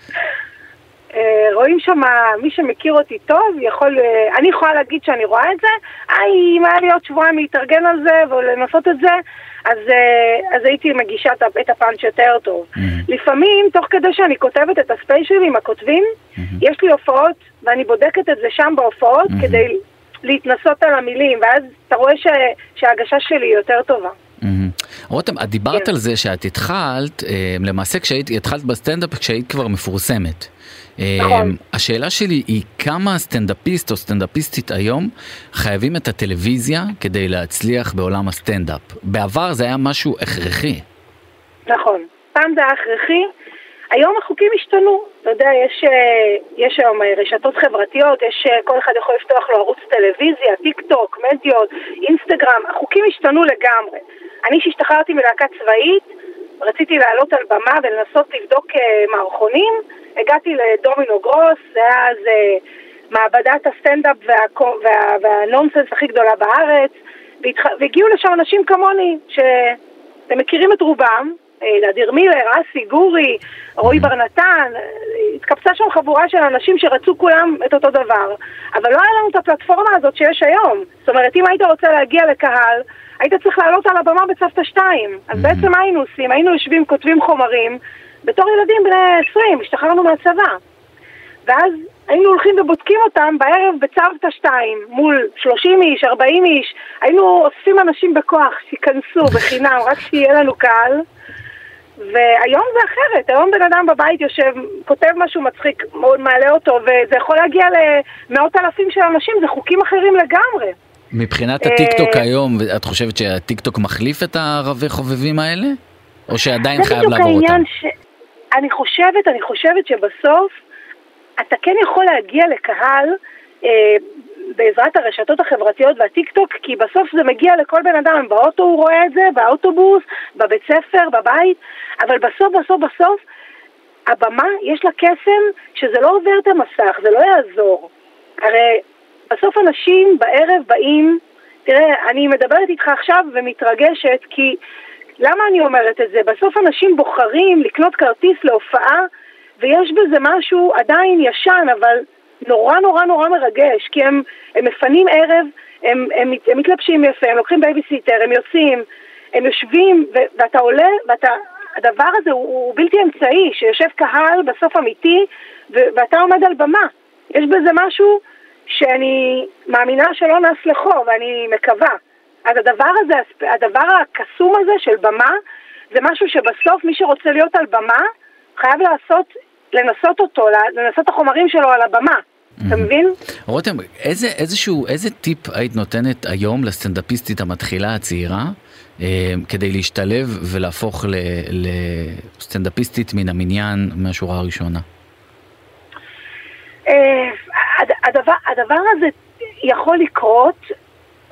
אה, רואים שם, מי שמכיר אותי טוב, יכול, אה, אני יכולה להגיד שאני רואה את זה, איי, אם היה לי עוד שבועיים להתארגן על זה ולנסות את זה, אז, אה, אז הייתי מגישה את הפאנץ' יותר טוב. לפעמים, תוך כדי שאני כותבת את הספיישל עם הכותבים, יש לי הופעות, ואני בודקת את זה שם בהופעות כדי להתנסות על המילים, ואז אתה רואה ש, שההגשה שלי היא יותר טובה. רותם, את דיברת כן. על זה שאת התחלת, למעשה כשהיית, התחלת בסטנדאפ כשהיית כבר מפורסמת. נכון. השאלה שלי היא כמה סטנדאפיסט או סטנדאפיסטית היום חייבים את הטלוויזיה כדי להצליח בעולם הסטנדאפ. בעבר זה היה משהו הכרחי. נכון. פעם זה היה הכרחי, היום החוקים השתנו. אתה יודע, יש, אה, יש היום אה, רשתות חברתיות, יש, אה, כל אחד יכול לפתוח לו ערוץ טלוויזיה, טיק טוק, מדיות, אינסטגרם, החוקים השתנו לגמרי. אני שהשתחררתי מלהקה צבאית, רציתי לעלות על במה ולנסות לבדוק אה, מערכונים, הגעתי לדומינו גרוס, זה היה אז אה, מעבדת הסטנדאפ והקו- וה, והנונסנס הכי גדולה בארץ, והתח... והגיעו לשם אנשים כמוני, שאתם מכירים את רובם, אה, אדיר מילר, אסי, גורי, רועי בר נתן, אה, התקבצה שם חבורה של אנשים שרצו כולם את אותו דבר, אבל לא היה לנו את הפלטפורמה הזאת שיש היום. זאת אומרת, אם היית רוצה להגיע לקהל, היית צריך לעלות על הבמה בצוותא 2. אז בעצם מה היינו עושים? היינו יושבים, כותבים חומרים, בתור ילדים בני 20, השתחררנו מהצבא. ואז היינו הולכים ובודקים אותם בערב בצוותא 2, מול 30 איש, 40 איש, היינו אוספים אנשים בכוח, שייכנסו *laughs* בחינם, רק שיהיה לנו קהל. והיום זה אחרת, היום בן אדם בבית יושב, כותב משהו מצחיק, מעלה אותו, וזה יכול להגיע למאות אלפים של אנשים, זה חוקים אחרים לגמרי. מבחינת אה, הטיקטוק היום, את חושבת שהטיקטוק מחליף את הרבי חובבים האלה? או שעדיין חייב לעבור אותם? ש... אני חושבת, אני חושבת שבסוף אתה כן יכול להגיע לקהל אה, בעזרת הרשתות החברתיות והטיק טוק, כי בסוף זה מגיע לכל בן אדם, באוטו הוא רואה את זה, באוטובוס, בבית ספר, בבית, אבל בסוף בסוף בסוף הבמה יש לה קסם שזה לא עובר את המסך, זה לא יעזור. הרי בסוף אנשים בערב באים, תראה, אני מדברת איתך עכשיו ומתרגשת כי למה אני אומרת את זה? בסוף אנשים בוחרים לקנות כרטיס להופעה ויש בזה משהו עדיין ישן, אבל נורא נורא נורא מרגש, כי הם, הם מפנים ערב, הם, הם, הם מתלבשים יפה, הם לוקחים בייביסיטר, הם יוצאים, הם יושבים, ו, ואתה עולה, ואתה, הדבר הזה הוא, הוא בלתי אמצעי, שיושב קהל בסוף אמיתי, ו, ואתה עומד על במה. יש בזה משהו שאני מאמינה שלא נס לחור, ואני מקווה. אז הדבר הזה, הדבר הקסום הזה של במה, זה משהו שבסוף מי שרוצה להיות על במה, חייב לעשות, לנסות אותו, לנסות את החומרים שלו על הבמה. אתה מבין? רותם, איזה, איזשהו, איזה טיפ היית נותנת היום לסטנדאפיסטית המתחילה הצעירה אה, כדי להשתלב ולהפוך לסטנדאפיסטית מן המניין מהשורה הראשונה? אה, הדבר, הדבר הזה יכול לקרות,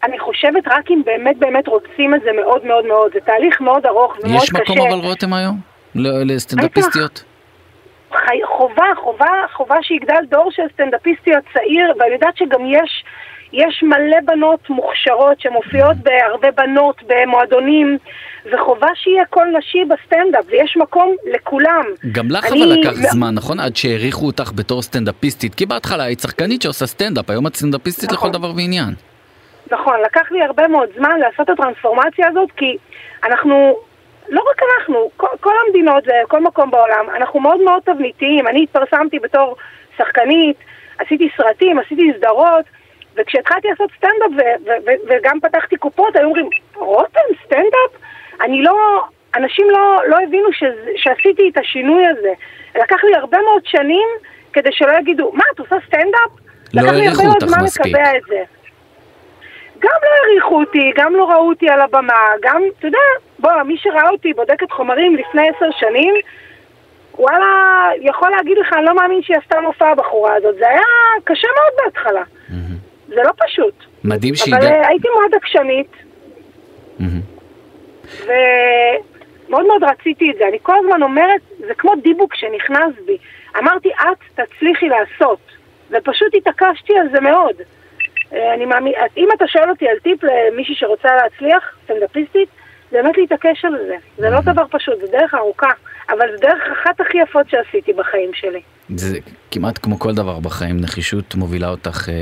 אני חושבת רק אם באמת באמת רוצים את זה מאוד מאוד מאוד. זה תהליך מאוד ארוך ומאוד קשה. יש מקום אבל רותם היום? לסטנדאפיסטיות? חובה, חובה, חובה שיגדל דור של סטנדאפיסטיות צעיר, ואני יודעת שגם יש, יש מלא בנות מוכשרות שמופיעות בהרבה בנות במועדונים, וחובה שיהיה קול נשי בסטנדאפ, ויש מקום לכולם. גם לך אני... אבל לקח זמן, נכון? עד שהעריכו אותך בתור סטנדאפיסטית, כי בהתחלה היית שחקנית שעושה סטנדאפ, היום את סטנדאפיסטית נכון. לכל דבר ועניין. נכון, לקח לי הרבה מאוד זמן לעשות את הטרנספורמציה הזאת, כי אנחנו לא רק אנחנו, כל, כל המדינות וכל מקום בעולם, אנחנו מאוד מאוד תבניתיים. אני התפרסמתי בתור שחקנית, עשיתי סרטים, עשיתי סדרות, וכשהתחלתי לעשות סטנדאפ וגם פתחתי קופות, היו אומרים, רותם, סטנדאפ? אני לא, אנשים לא, לא הבינו ש, שעשיתי את השינוי הזה. לקח לי הרבה מאוד שנים כדי שלא יגידו, מה, את עושה סטנדאפ? לא העריכו אותך מספיק. גם לא העריכו אותי, גם לא ראו אותי על הבמה, גם, אתה יודע, בוא, מי שראה אותי בודקת חומרים לפני עשר שנים, וואלה, יכול להגיד לך, אני לא מאמין שהיא עשתה מופע הבחורה הזאת. זה היה קשה מאוד בהתחלה. Mm-hmm. זה לא פשוט. מדהים שהיא... אבל uh, הייתי מאוד עקשנית. Mm-hmm. ומאוד מאוד רציתי את זה. אני כל הזמן אומרת, זה כמו דיבוק שנכנס בי. אמרתי, את תצליחי לעשות. ופשוט התעקשתי על זה מאוד. אה, אני מאמין, אם אתה שואל אותי על טיפ למישהי שרוצה להצליח, סטנדאפיסטית, זה באמת להתעקש על זה. זה לא דבר פשוט, זה דרך ארוכה, אבל זה דרך אחת הכי יפות שעשיתי בחיים שלי. זה כמעט כמו כל דבר בחיים, נחישות מובילה אותך אה,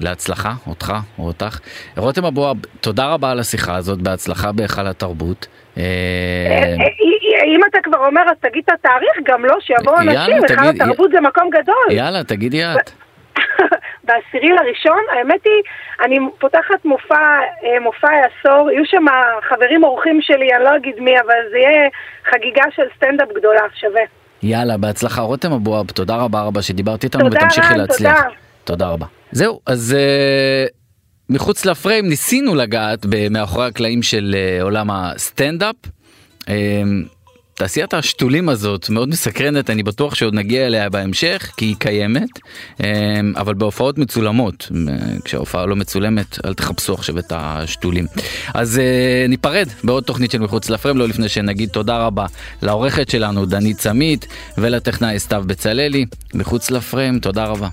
להצלחה, אותך או אותך. רותם אבוהב, תודה רבה על השיחה הזאת, בהצלחה בהיכל התרבות. אה, אה, אם אתה כבר אומר, אז תגיד את התאריך גם לא, שיבואו אנשים, היכל התרבות זה מקום גדול. יאללה, תגידי את. *laughs* בעשירי לראשון, האמת היא, אני פותחת מופע, אה, מופע העשור, יהיו שם חברים אורחים שלי, אני לא אגיד מי, אבל זה יהיה חגיגה של סטנדאפ גדולה, שווה. יאללה, בהצלחה. רותם אבואב, תודה רבה רבה שדיברת איתנו ותמשיכי להצליח. תודה. תודה רבה. זהו, אז uh, מחוץ לפריים ניסינו לגעת מאחורי הקלעים של uh, עולם הסטנדאפ. Uh, תעשיית השתולים הזאת מאוד מסקרנת, אני בטוח שעוד נגיע אליה בהמשך, כי היא קיימת, אמ, אבל בהופעות מצולמות. כשההופעה לא מצולמת, אל תחפשו עכשיו את השתולים. אז אה, ניפרד בעוד תוכנית של מחוץ לפרם, לא לפני שנגיד תודה רבה לעורכת שלנו, דנית סמית, ולטכנאי סתיו בצללי. מחוץ לפרם, תודה רבה.